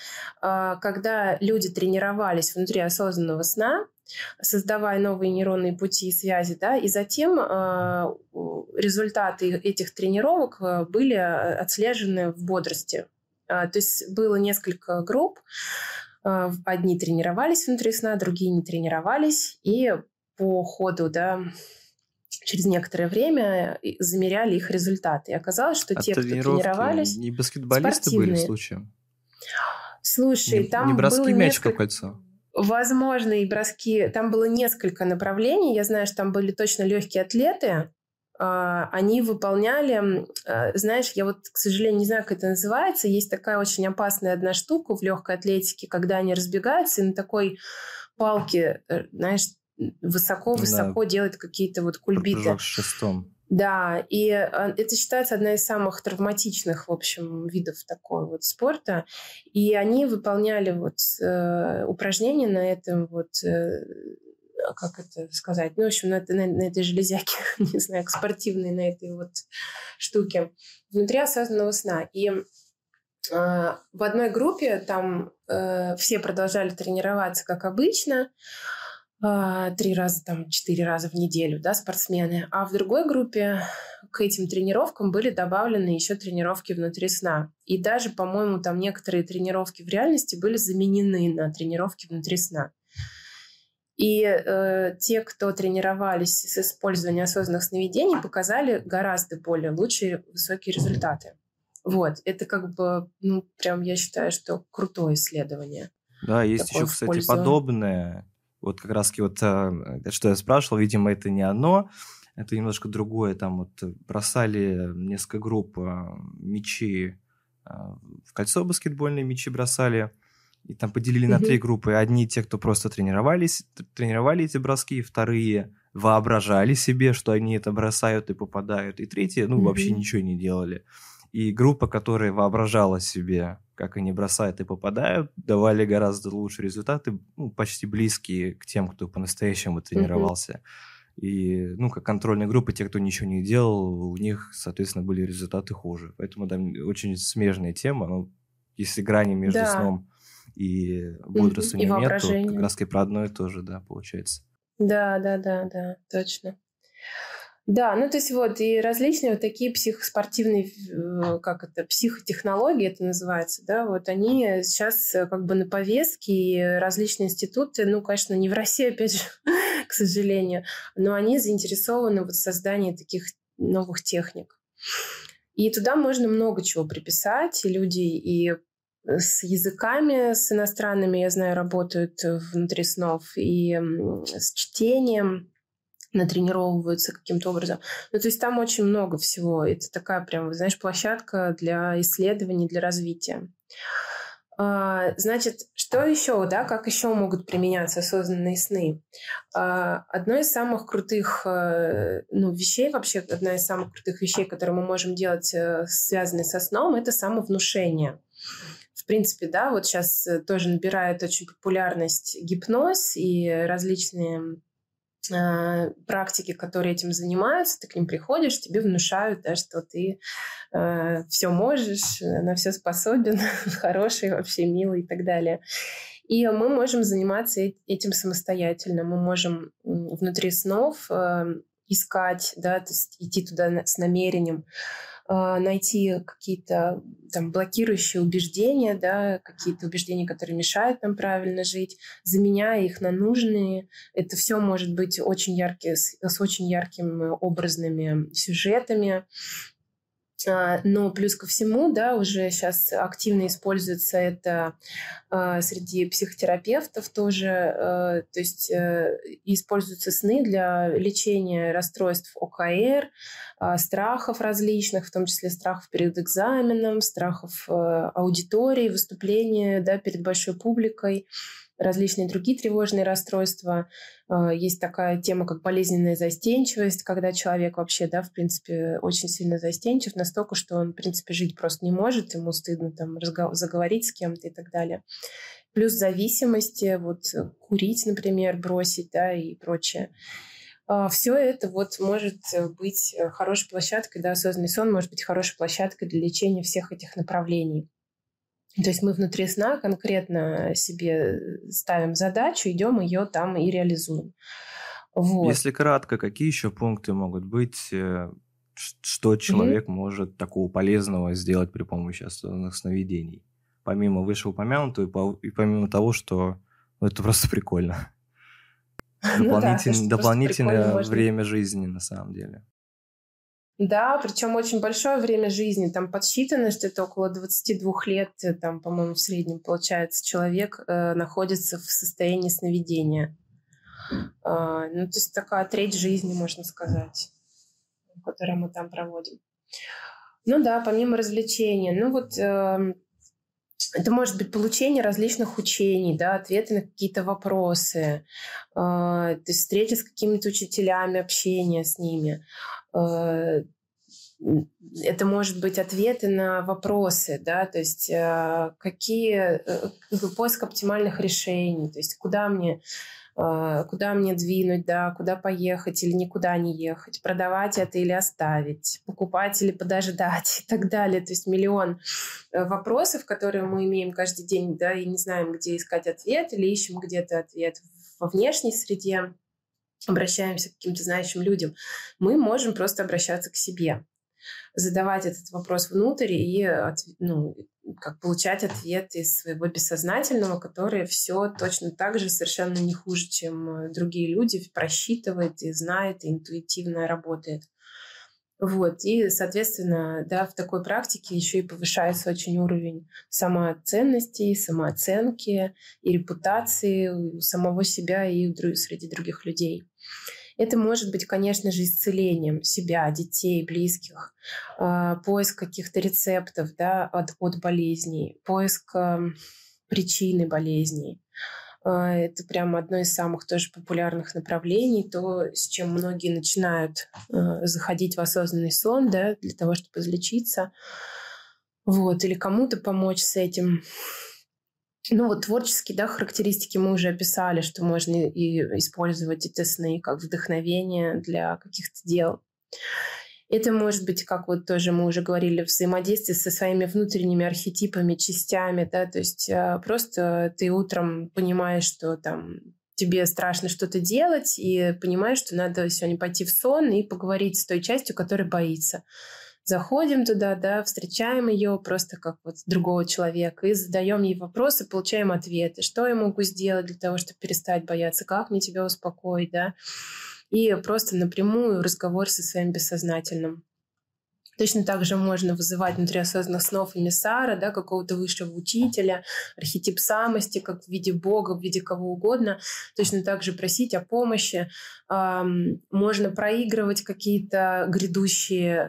B: а, когда люди тренировались внутри осознанного сна, создавая новые нейронные пути и связи, да, и затем а, результаты этих тренировок э, были э, отслежены в бодрости. То есть было несколько групп, а, одни тренировались внутри сна, другие не тренировались, и по ходу, да, через некоторое время замеряли их результаты. И оказалось, что а те, кто тренировались...
A: Не баскетболисты спортивные. были случаем?
B: Слушай, не, там
A: не броски
B: было
A: мяч
B: несколько...
A: в кольцо?
B: Возможно, и броски. Там было несколько направлений. Я знаю, что там были точно легкие атлеты, а, они выполняли, а, знаешь, я вот, к сожалению, не знаю, как это называется, есть такая очень опасная одна штука в легкой атлетике, когда они разбегаются и на такой палке, э, знаешь, высоко-высоко да. делают какие-то вот кульбиты.
A: с шестом.
B: Да, и а, это считается одна из самых травматичных, в общем, видов такого вот спорта. И они выполняли вот э, упражнения на этом вот э, а как это сказать, ну, в общем, на, на, на этой железяке, не знаю, спортивной, на этой вот штуке, внутри осознанного сна. И э, в одной группе там э, все продолжали тренироваться, как обычно, три раза, там, четыре раза в неделю, да, спортсмены. А в другой группе к этим тренировкам были добавлены еще тренировки внутри сна. И даже, по-моему, там некоторые тренировки в реальности были заменены на тренировки внутри сна. И э, те, кто тренировались с использованием осознанных сновидений, показали гораздо более лучшие высокие результаты. Вот, это как бы, ну, прям я считаю, что крутое исследование.
A: Да, есть еще, кстати, пользу... подобное. Вот как раз вот, э, что я спрашивал, видимо, это не оно, это немножко другое. Там вот бросали несколько групп э, мячи э, в кольцо баскетбольные мячи бросали, и там поделили на три группы. Одни те, кто просто тренировались, тренировали эти броски, вторые воображали себе, что они это бросают и попадают, и третьи, ну, вообще ничего не делали. И группа, которая воображала себе, как они бросают и попадают, давали гораздо лучшие результаты, ну, почти близкие к тем, кто по-настоящему тренировался. И, ну, как контрольные группы, те, кто ничего не делал, у них, соответственно, были результаты хуже. Поэтому там очень смежная тема. Ну, если грани между да. сном и бодрствования mm-hmm. нет, то как раз и про одно и то же, да, получается.
B: Да, да, да, да, точно. Да, ну то есть вот и различные вот такие психоспортивные, э, как это, психотехнологии это называется, да, вот они сейчас э, как бы на повестке, и различные институты, ну, конечно, не в России, опять же, к сожалению, но они заинтересованы вот в создании таких новых техник. И туда можно много чего приписать, и люди и с языками, с иностранными, я знаю, работают внутри снов, и с чтением натренировываются каким-то образом. Ну, то есть там очень много всего. Это такая прям, знаешь, площадка для исследований, для развития. А, значит, что еще, да, как еще могут применяться осознанные сны? А, одно из самых крутых э, ну, вещей, вообще одна из самых крутых вещей, которые мы можем делать, э, связанные со сном, это самовнушение. В принципе, да, вот сейчас э, тоже набирает очень популярность гипноз и различные практики, которые этим занимаются, ты к ним приходишь, тебе внушают, да, что ты э, все можешь, на все способен, хороший, вообще милый и так далее. И мы можем заниматься этим самостоятельно. Мы можем внутри снов э, искать, да, то есть идти туда с намерением найти какие-то там блокирующие убеждения, да, какие-то убеждения, которые мешают нам правильно жить, заменяя их на нужные. Это все может быть очень яркие, с, с очень яркими образными сюжетами. А, но плюс ко всему, да, уже сейчас активно используется это э, среди психотерапевтов тоже, э, то есть э, используются сны для лечения расстройств ОКР, страхов различных, в том числе страхов перед экзаменом, страхов э, аудитории, выступления, да, перед большой публикой различные другие тревожные расстройства. А, есть такая тема, как болезненная застенчивость, когда человек вообще, да, в принципе, очень сильно застенчив, настолько, что он, в принципе, жить просто не может, ему стыдно там заговорить с кем-то и так далее. Плюс зависимости, вот курить, например, бросить, да, и прочее. А, Все это вот может быть хорошей площадкой, да, осознанный сон может быть хорошей площадкой для лечения всех этих направлений. То есть мы внутри сна конкретно себе ставим задачу, идем ее там и реализуем.
A: Вот. Если кратко, какие еще пункты могут быть, э, что человек mm-hmm. может такого полезного сделать при помощи осознанных сновидений? Помимо вышеупомянутого и помимо того, что ну, это просто прикольно. Дополнитель... Ну, да, дополнительное время жизни на самом деле.
B: Да, причем очень большое время жизни. Там подсчитано, что это около 22 лет, э, там, по-моему, в среднем, получается, человек э, находится в состоянии сновидения. Э, ну, то есть такая треть жизни, можно сказать, которую мы там проводим. Ну да, помимо развлечения. Ну вот э, это может быть получение различных учений, да, ответы на какие-то вопросы, э, встреча с какими-то учителями, общение с ними. Э, это может быть ответы на вопросы, да, то есть э, какие э, поиск оптимальных решений, то есть куда мне куда мне двинуть, да, куда поехать или никуда не ехать, продавать это или оставить, покупать или подождать и так далее. То есть миллион вопросов, которые мы имеем каждый день, да, и не знаем, где искать ответ или ищем где-то ответ во внешней среде обращаемся к каким-то знающим людям, мы можем просто обращаться к себе, задавать этот вопрос внутрь и ну, как получать ответ из своего бессознательного, который все точно так же совершенно не хуже, чем другие люди, просчитывает и знает, и интуитивно работает. Вот. И, соответственно, да, в такой практике еще и повышается очень уровень самоценности, самооценки и репутации у самого себя и среди других людей. Это может быть, конечно же, исцелением себя, детей, близких, а, поиск каких-то рецептов да, от, от болезней, поиск причины болезней. А, это прям одно из самых тоже популярных направлений, то, с чем многие начинают а, заходить в осознанный сон, да, для того, чтобы излечиться. Вот, или кому-то помочь с этим. Ну вот творческие да, характеристики мы уже описали, что можно и использовать эти сны как вдохновение для каких-то дел. Это может быть, как вот тоже мы уже говорили, взаимодействие со своими внутренними архетипами, частями, да, то есть а, просто ты утром понимаешь, что там тебе страшно что-то делать, и понимаешь, что надо сегодня пойти в сон и поговорить с той частью, которая боится. Заходим туда, да, встречаем ее просто как вот другого человека и задаем ей вопросы, получаем ответы. Что я могу сделать для того, чтобы перестать бояться? Как мне тебя успокоить, да? и просто напрямую разговор со своим бессознательным. Точно так же можно вызывать внутри осознанных снов эмиссара, да, какого-то высшего учителя, архетип самости, как в виде Бога, в виде кого угодно. Точно так же просить о помощи. Можно проигрывать какие-то грядущие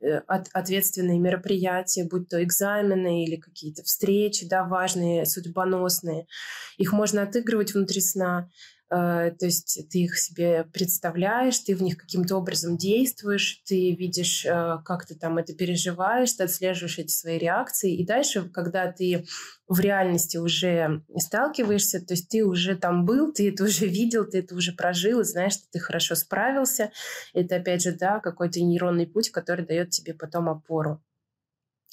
B: э, ответственные мероприятия, будь то экзамены или какие-то встречи да, важные, судьбоносные. Их можно отыгрывать внутри сна. Э, то есть ты их себе представляешь, ты в них каким-то образом действуешь, ты видишь, э, как ты там это переживаешь, ты отслеживаешь эти свои реакции. И дальше, когда ты в реальности уже сталкиваешься, то есть ты уже там был, ты это уже видел, ты это уже прожил, и знаешь, что ты хорошо справился. Это, опять же, да, какой-то нейронный путь, который дает тебе потом опору,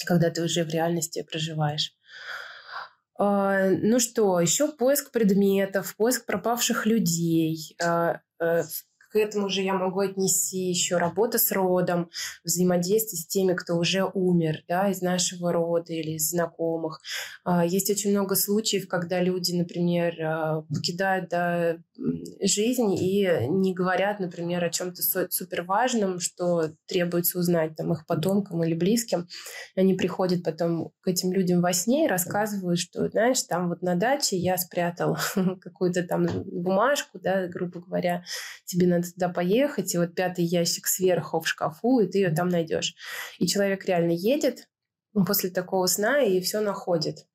B: когда ты уже в реальности проживаешь. А, ну что, еще поиск предметов, поиск пропавших людей. А, к этому же я могу отнести еще работа с родом, взаимодействие с теми, кто уже умер, да, из нашего рода или из знакомых. А, есть очень много случаев, когда люди, например, покидают да, жизнь и не говорят, например, о чем-то супер важном, что требуется узнать там их потомкам или близким. Они приходят потом к этим людям во сне и рассказывают, что, знаешь, там вот на даче я спрятал какую-то там бумажку, да, грубо говоря, тебе надо туда поехать, и вот пятый ящик сверху в шкафу, и ты ее там найдешь. И человек реально едет после такого сна и все находит.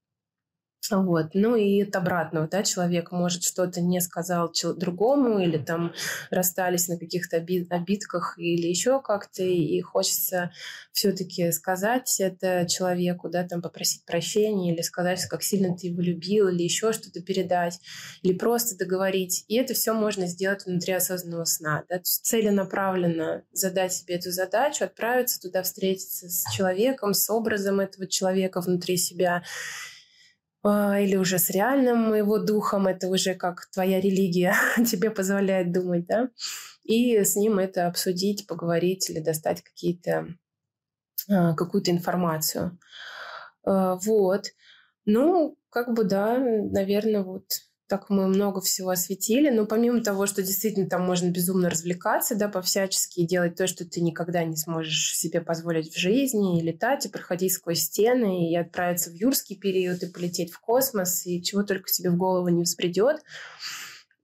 B: Вот. Ну и от обратного, да, человек может что-то не сказал другому или там расстались на каких-то обид обидках или еще как-то, и хочется все-таки сказать это человеку, да, там попросить прощения или сказать, как сильно ты его любил, или еще что-то передать, или просто договорить. И это все можно сделать внутри осознанного сна. Да? Целенаправленно задать себе эту задачу, отправиться туда, встретиться с человеком, с образом этого человека внутри себя или уже с реальным его духом, это уже как твоя религия тебе позволяет думать, да, и с ним это обсудить, поговорить или достать какие-то, а, какую-то информацию. А, вот. Ну, как бы, да, наверное, вот так мы много всего осветили. Но помимо того, что действительно там можно безумно развлекаться, да, по-всячески и делать то, что ты никогда не сможешь себе позволить в жизни, и летать, и проходить сквозь стены, и отправиться в юрский период, и полететь в космос, и чего только тебе в голову не взбредет.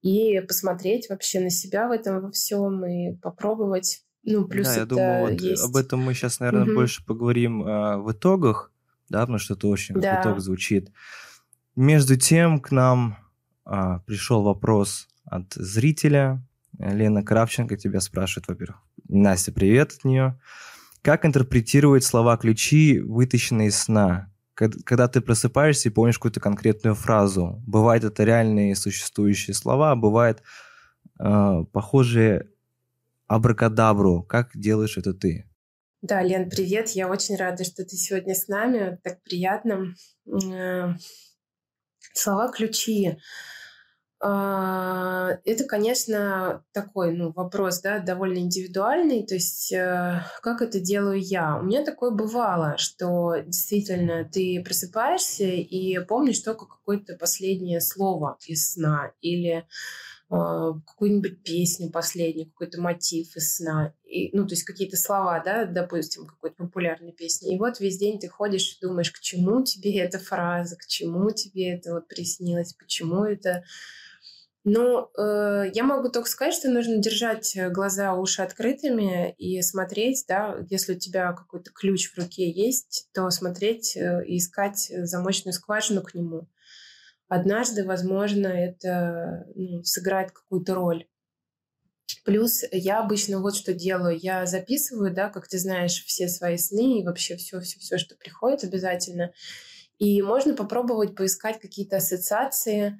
B: И посмотреть вообще на себя в этом во всем, и попробовать. Ну, плюс
A: да,
B: это
A: я думаю, вот
B: есть...
A: об этом мы сейчас, наверное, угу. больше поговорим а, в итогах, да, потому что это очень да. итог звучит. Между тем, к нам а, пришел вопрос от зрителя. Лена Кравченко тебя спрашивает, во-первых. Настя, привет от нее. Как интерпретировать слова-ключи, вытащенные из сна? Когда ты просыпаешься и помнишь какую-то конкретную фразу. Бывает это реальные существующие слова, а бывает э, похожие абракадабру. Как делаешь это ты?
B: Да, Лен, привет. Я очень рада, что ты сегодня с нами. Так приятно. Э, слова-ключи. А, это, конечно, такой ну, вопрос, да, довольно индивидуальный. То есть, э, как это делаю я? У меня такое бывало, что действительно ты просыпаешься и помнишь только какое-то последнее слово из сна или а, какую-нибудь песню последнюю, какой-то мотив из сна. И, ну, то есть какие-то слова, да, допустим, какой-то популярной песни. И вот весь день ты ходишь и думаешь, к чему тебе эта фраза, к чему тебе это вот приснилось, почему это ну, э, я могу только сказать, что нужно держать э, глаза, уши открытыми и смотреть, да, если у тебя какой-то ключ в руке есть, то смотреть э, и искать замочную скважину к нему. Однажды, возможно, это ну, сыграет какую-то роль. Плюс я обычно вот что делаю. Я записываю, да, как ты знаешь, все свои сны и вообще все-все-все, что приходит обязательно. И можно попробовать поискать какие-то ассоциации,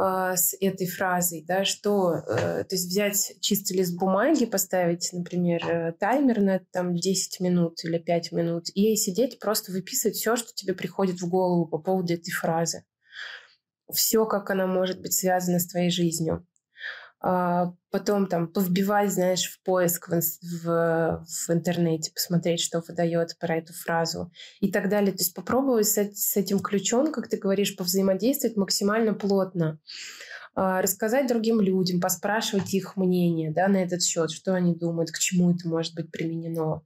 B: а, с этой фразой, да, что, э, то есть взять чистый лист бумаги, поставить, например, э, таймер на там 10 минут или 5 минут и сидеть просто выписывать все, что тебе приходит в голову по поводу этой фразы. Все, как она может быть связана с твоей жизнью. А, потом там повбивать, знаешь, в поиск в, в, в интернете, посмотреть, что выдает про эту фразу и так далее. То есть попробовать с, с этим ключом, как ты говоришь, повзаимодействовать максимально плотно а, рассказать другим людям, поспрашивать их мнение да, на этот счет, что они думают, к чему это может быть применено.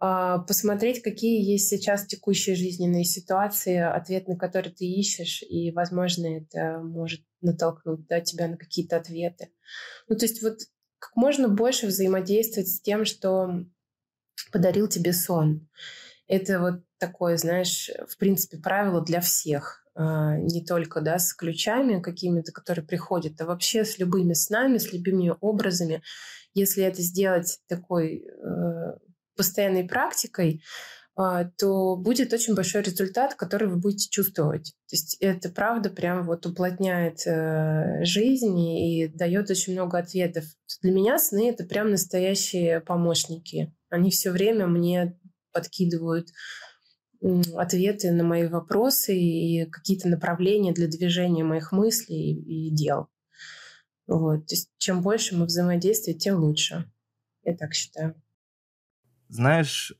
B: А, посмотреть, какие есть сейчас текущие жизненные ситуации, ответ на которые ты ищешь, и, возможно, это может натолкнуть да, тебя на какие-то ответы. Ну, то есть вот как можно больше взаимодействовать с тем, что подарил тебе сон. Это вот такое, знаешь, в принципе, правило для всех. А, не только да, с ключами какими-то, которые приходят, а вообще с любыми снами, с любыми образами. Если это сделать такой э, постоянной практикой, э, то будет очень большой результат, который вы будете чувствовать. То есть это правда прям вот уплотняет э, жизнь и дает очень много ответов. Для меня сны это прям настоящие помощники. Они все время мне подкидывают ответы на мои вопросы и какие-то направления для движения моих мыслей и дел. Вот. То есть чем больше мы взаимодействуем, тем лучше. Я так считаю.
A: Знаешь,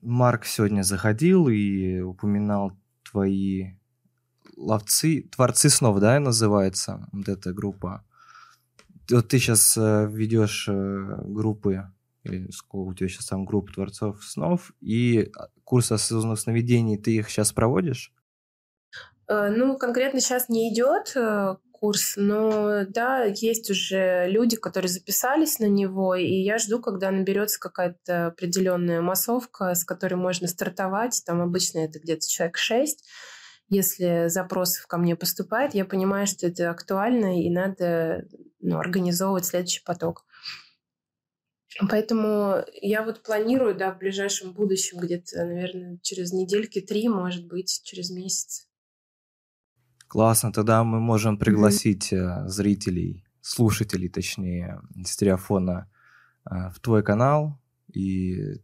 A: Марк сегодня заходил и упоминал твои ловцы, творцы снов, да, называется вот эта группа. Вот ты сейчас э, ведешь э, группы или сколько у тебя сейчас там групп творцов снов, и а, курс осознанных сновидений, ты их сейчас проводишь?
B: Э, ну, конкретно сейчас не идет курс, но да, есть уже люди, которые записались на него, и я жду, когда наберется какая-то определенная массовка, с которой можно стартовать. Там обычно это где-то человек 6. Если запросов ко мне поступает, я понимаю, что это актуально, и надо ну, организовывать следующий поток. Поэтому я вот планирую, да, в ближайшем будущем, где-то, наверное, через недельки три, может быть, через месяц.
A: Классно, тогда мы можем пригласить mm-hmm. зрителей, слушателей, точнее, стереофона э, в твой канал и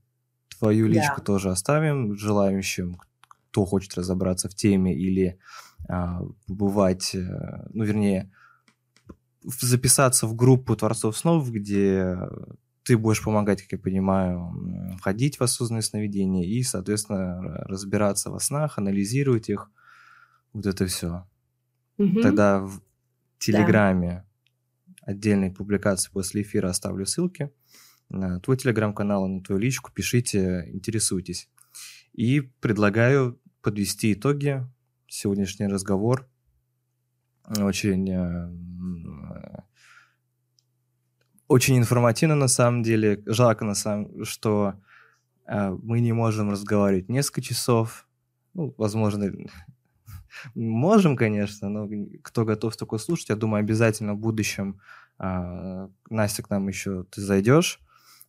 A: твою личку yeah. тоже оставим желающим, кто хочет разобраться в теме или а, побывать, э, ну, вернее, записаться в группу Творцов снов, где ты будешь помогать, как я понимаю, входить в осознанное сновидение и, соответственно, разбираться во снах, анализировать их. Вот это все. Угу. Тогда в Телеграме да. отдельной публикации после эфира оставлю ссылки на твой телеграм-канал, на твою личку. Пишите, интересуйтесь. И предлагаю подвести итоги. Сегодняшний разговор очень э, очень информативно на самом деле. Жалко, на самом, что э, мы не можем разговаривать несколько часов. Ну, возможно, можем, конечно, но кто готов такое слушать, я думаю, обязательно в будущем э, Настя к нам еще ты зайдешь.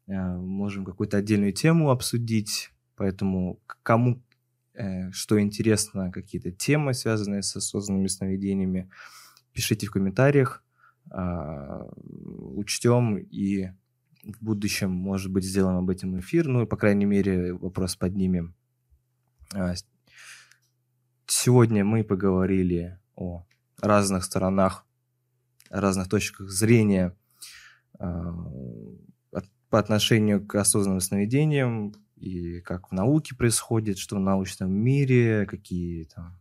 A: Э, можем какую-то отдельную тему обсудить. Поэтому кому э, что интересно, какие-то темы, связанные с осознанными сновидениями, пишите в комментариях. А, учтем и в будущем, может быть, сделаем об этом эфир, ну и, по крайней мере, вопрос поднимем. Сегодня мы поговорили о разных сторонах, разных точках зрения а, по отношению к осознанным сновидениям и как в науке происходит, что в научном мире, какие там,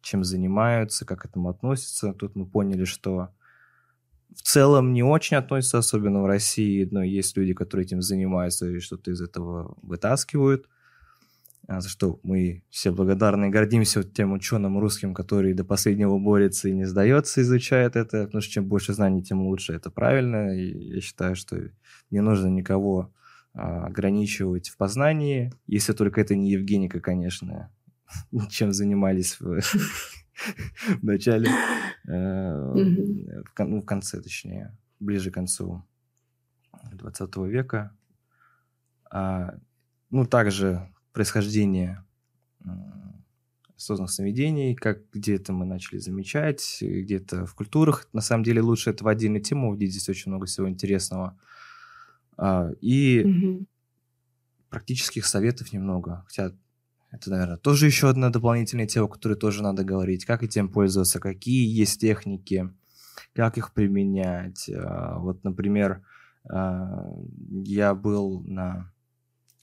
A: чем занимаются, как к этому относятся. Тут мы поняли, что в целом не очень относятся, особенно в России, но есть люди, которые этим занимаются и что-то из этого вытаскивают, за что мы все благодарны и гордимся вот тем ученым русским, который до последнего борется и не сдается, изучает это, потому что чем больше знаний, тем лучше, это правильно, и я считаю, что не нужно никого а, ограничивать в познании, если только это не Евгеника, конечно, чем занимались в в начале, э, ну, в конце, точнее, ближе к концу 20 века. А, ну, также происхождение осознанных сновидений, как где-то мы начали замечать, где-то в культурах. На самом деле лучше это в отдельную тему увидеть, здесь очень много всего интересного. А, и угу. практических советов немного. Хотя это, наверное, тоже еще одна дополнительная тема, о которой тоже надо говорить. Как этим пользоваться, какие есть техники, как их применять. А, вот, например, а, я был на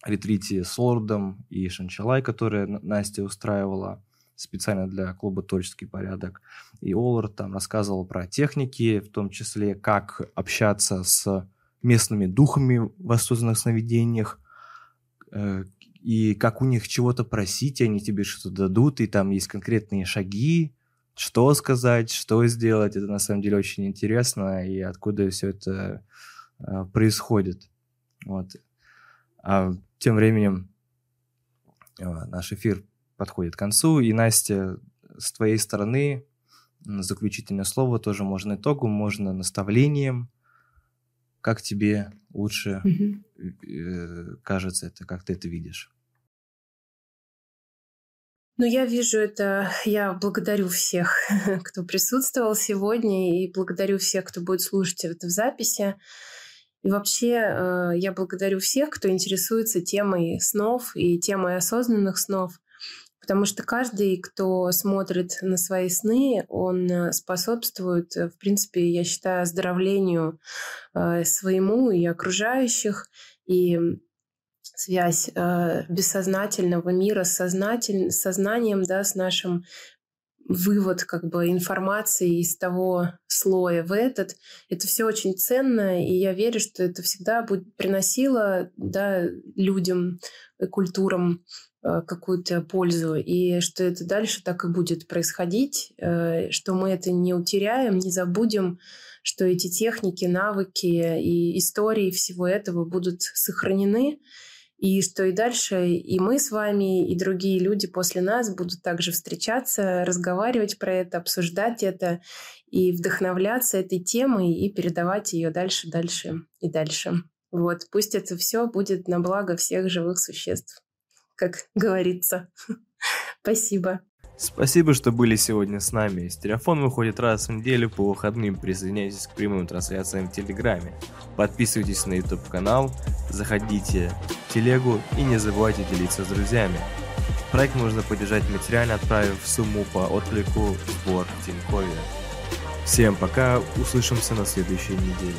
A: ретрите с Лордом и Шанчалай, которая Настя устраивала специально для клуба «Творческий порядок». И Оллард там рассказывал про техники, в том числе, как общаться с местными духами в осознанных сновидениях, э, и как у них чего-то просить, они тебе что-то дадут, и там есть конкретные шаги, что сказать, что сделать. Это на самом деле очень интересно, и откуда все это э, происходит. Вот. А тем временем э, наш эфир подходит к концу, и Настя, с твоей стороны заключительное слово тоже можно итогом, можно наставлением. Как тебе лучше угу. кажется это, как ты это видишь?
B: Ну, я вижу это, я благодарю всех, кто присутствовал сегодня, и благодарю всех, кто будет слушать это в записи. И вообще э, я благодарю всех, кто интересуется темой снов и темой осознанных снов, потому что каждый, кто смотрит на свои сны, он э, способствует, э, в принципе, я считаю, оздоровлению своему и окружающих. И связь э, бессознательного мира с сознатель, сознанием, да, с нашим вывод как бы информации из того слоя в этот. Это все очень ценно, и я верю, что это всегда будет приносило да, людям, культурам э, какую-то пользу, и что это дальше так и будет происходить, э, что мы это не утеряем, не забудем, что эти техники, навыки и истории всего этого будут сохранены, и что и дальше и мы с вами, и другие люди после нас будут также встречаться, разговаривать про это, обсуждать это и вдохновляться этой темой и передавать ее дальше, дальше и дальше. Вот, пусть это все будет на благо всех живых существ, как говорится. Спасибо.
A: Спасибо, что были сегодня с нами. Стереофон выходит раз в неделю по выходным. Присоединяйтесь к прямым трансляциям в Телеграме. Подписывайтесь на YouTube канал, заходите в телегу и не забывайте делиться с друзьями. Проект можно поддержать материально, отправив сумму по отклику в сбор Тинькове. Всем пока, услышимся на следующей неделе.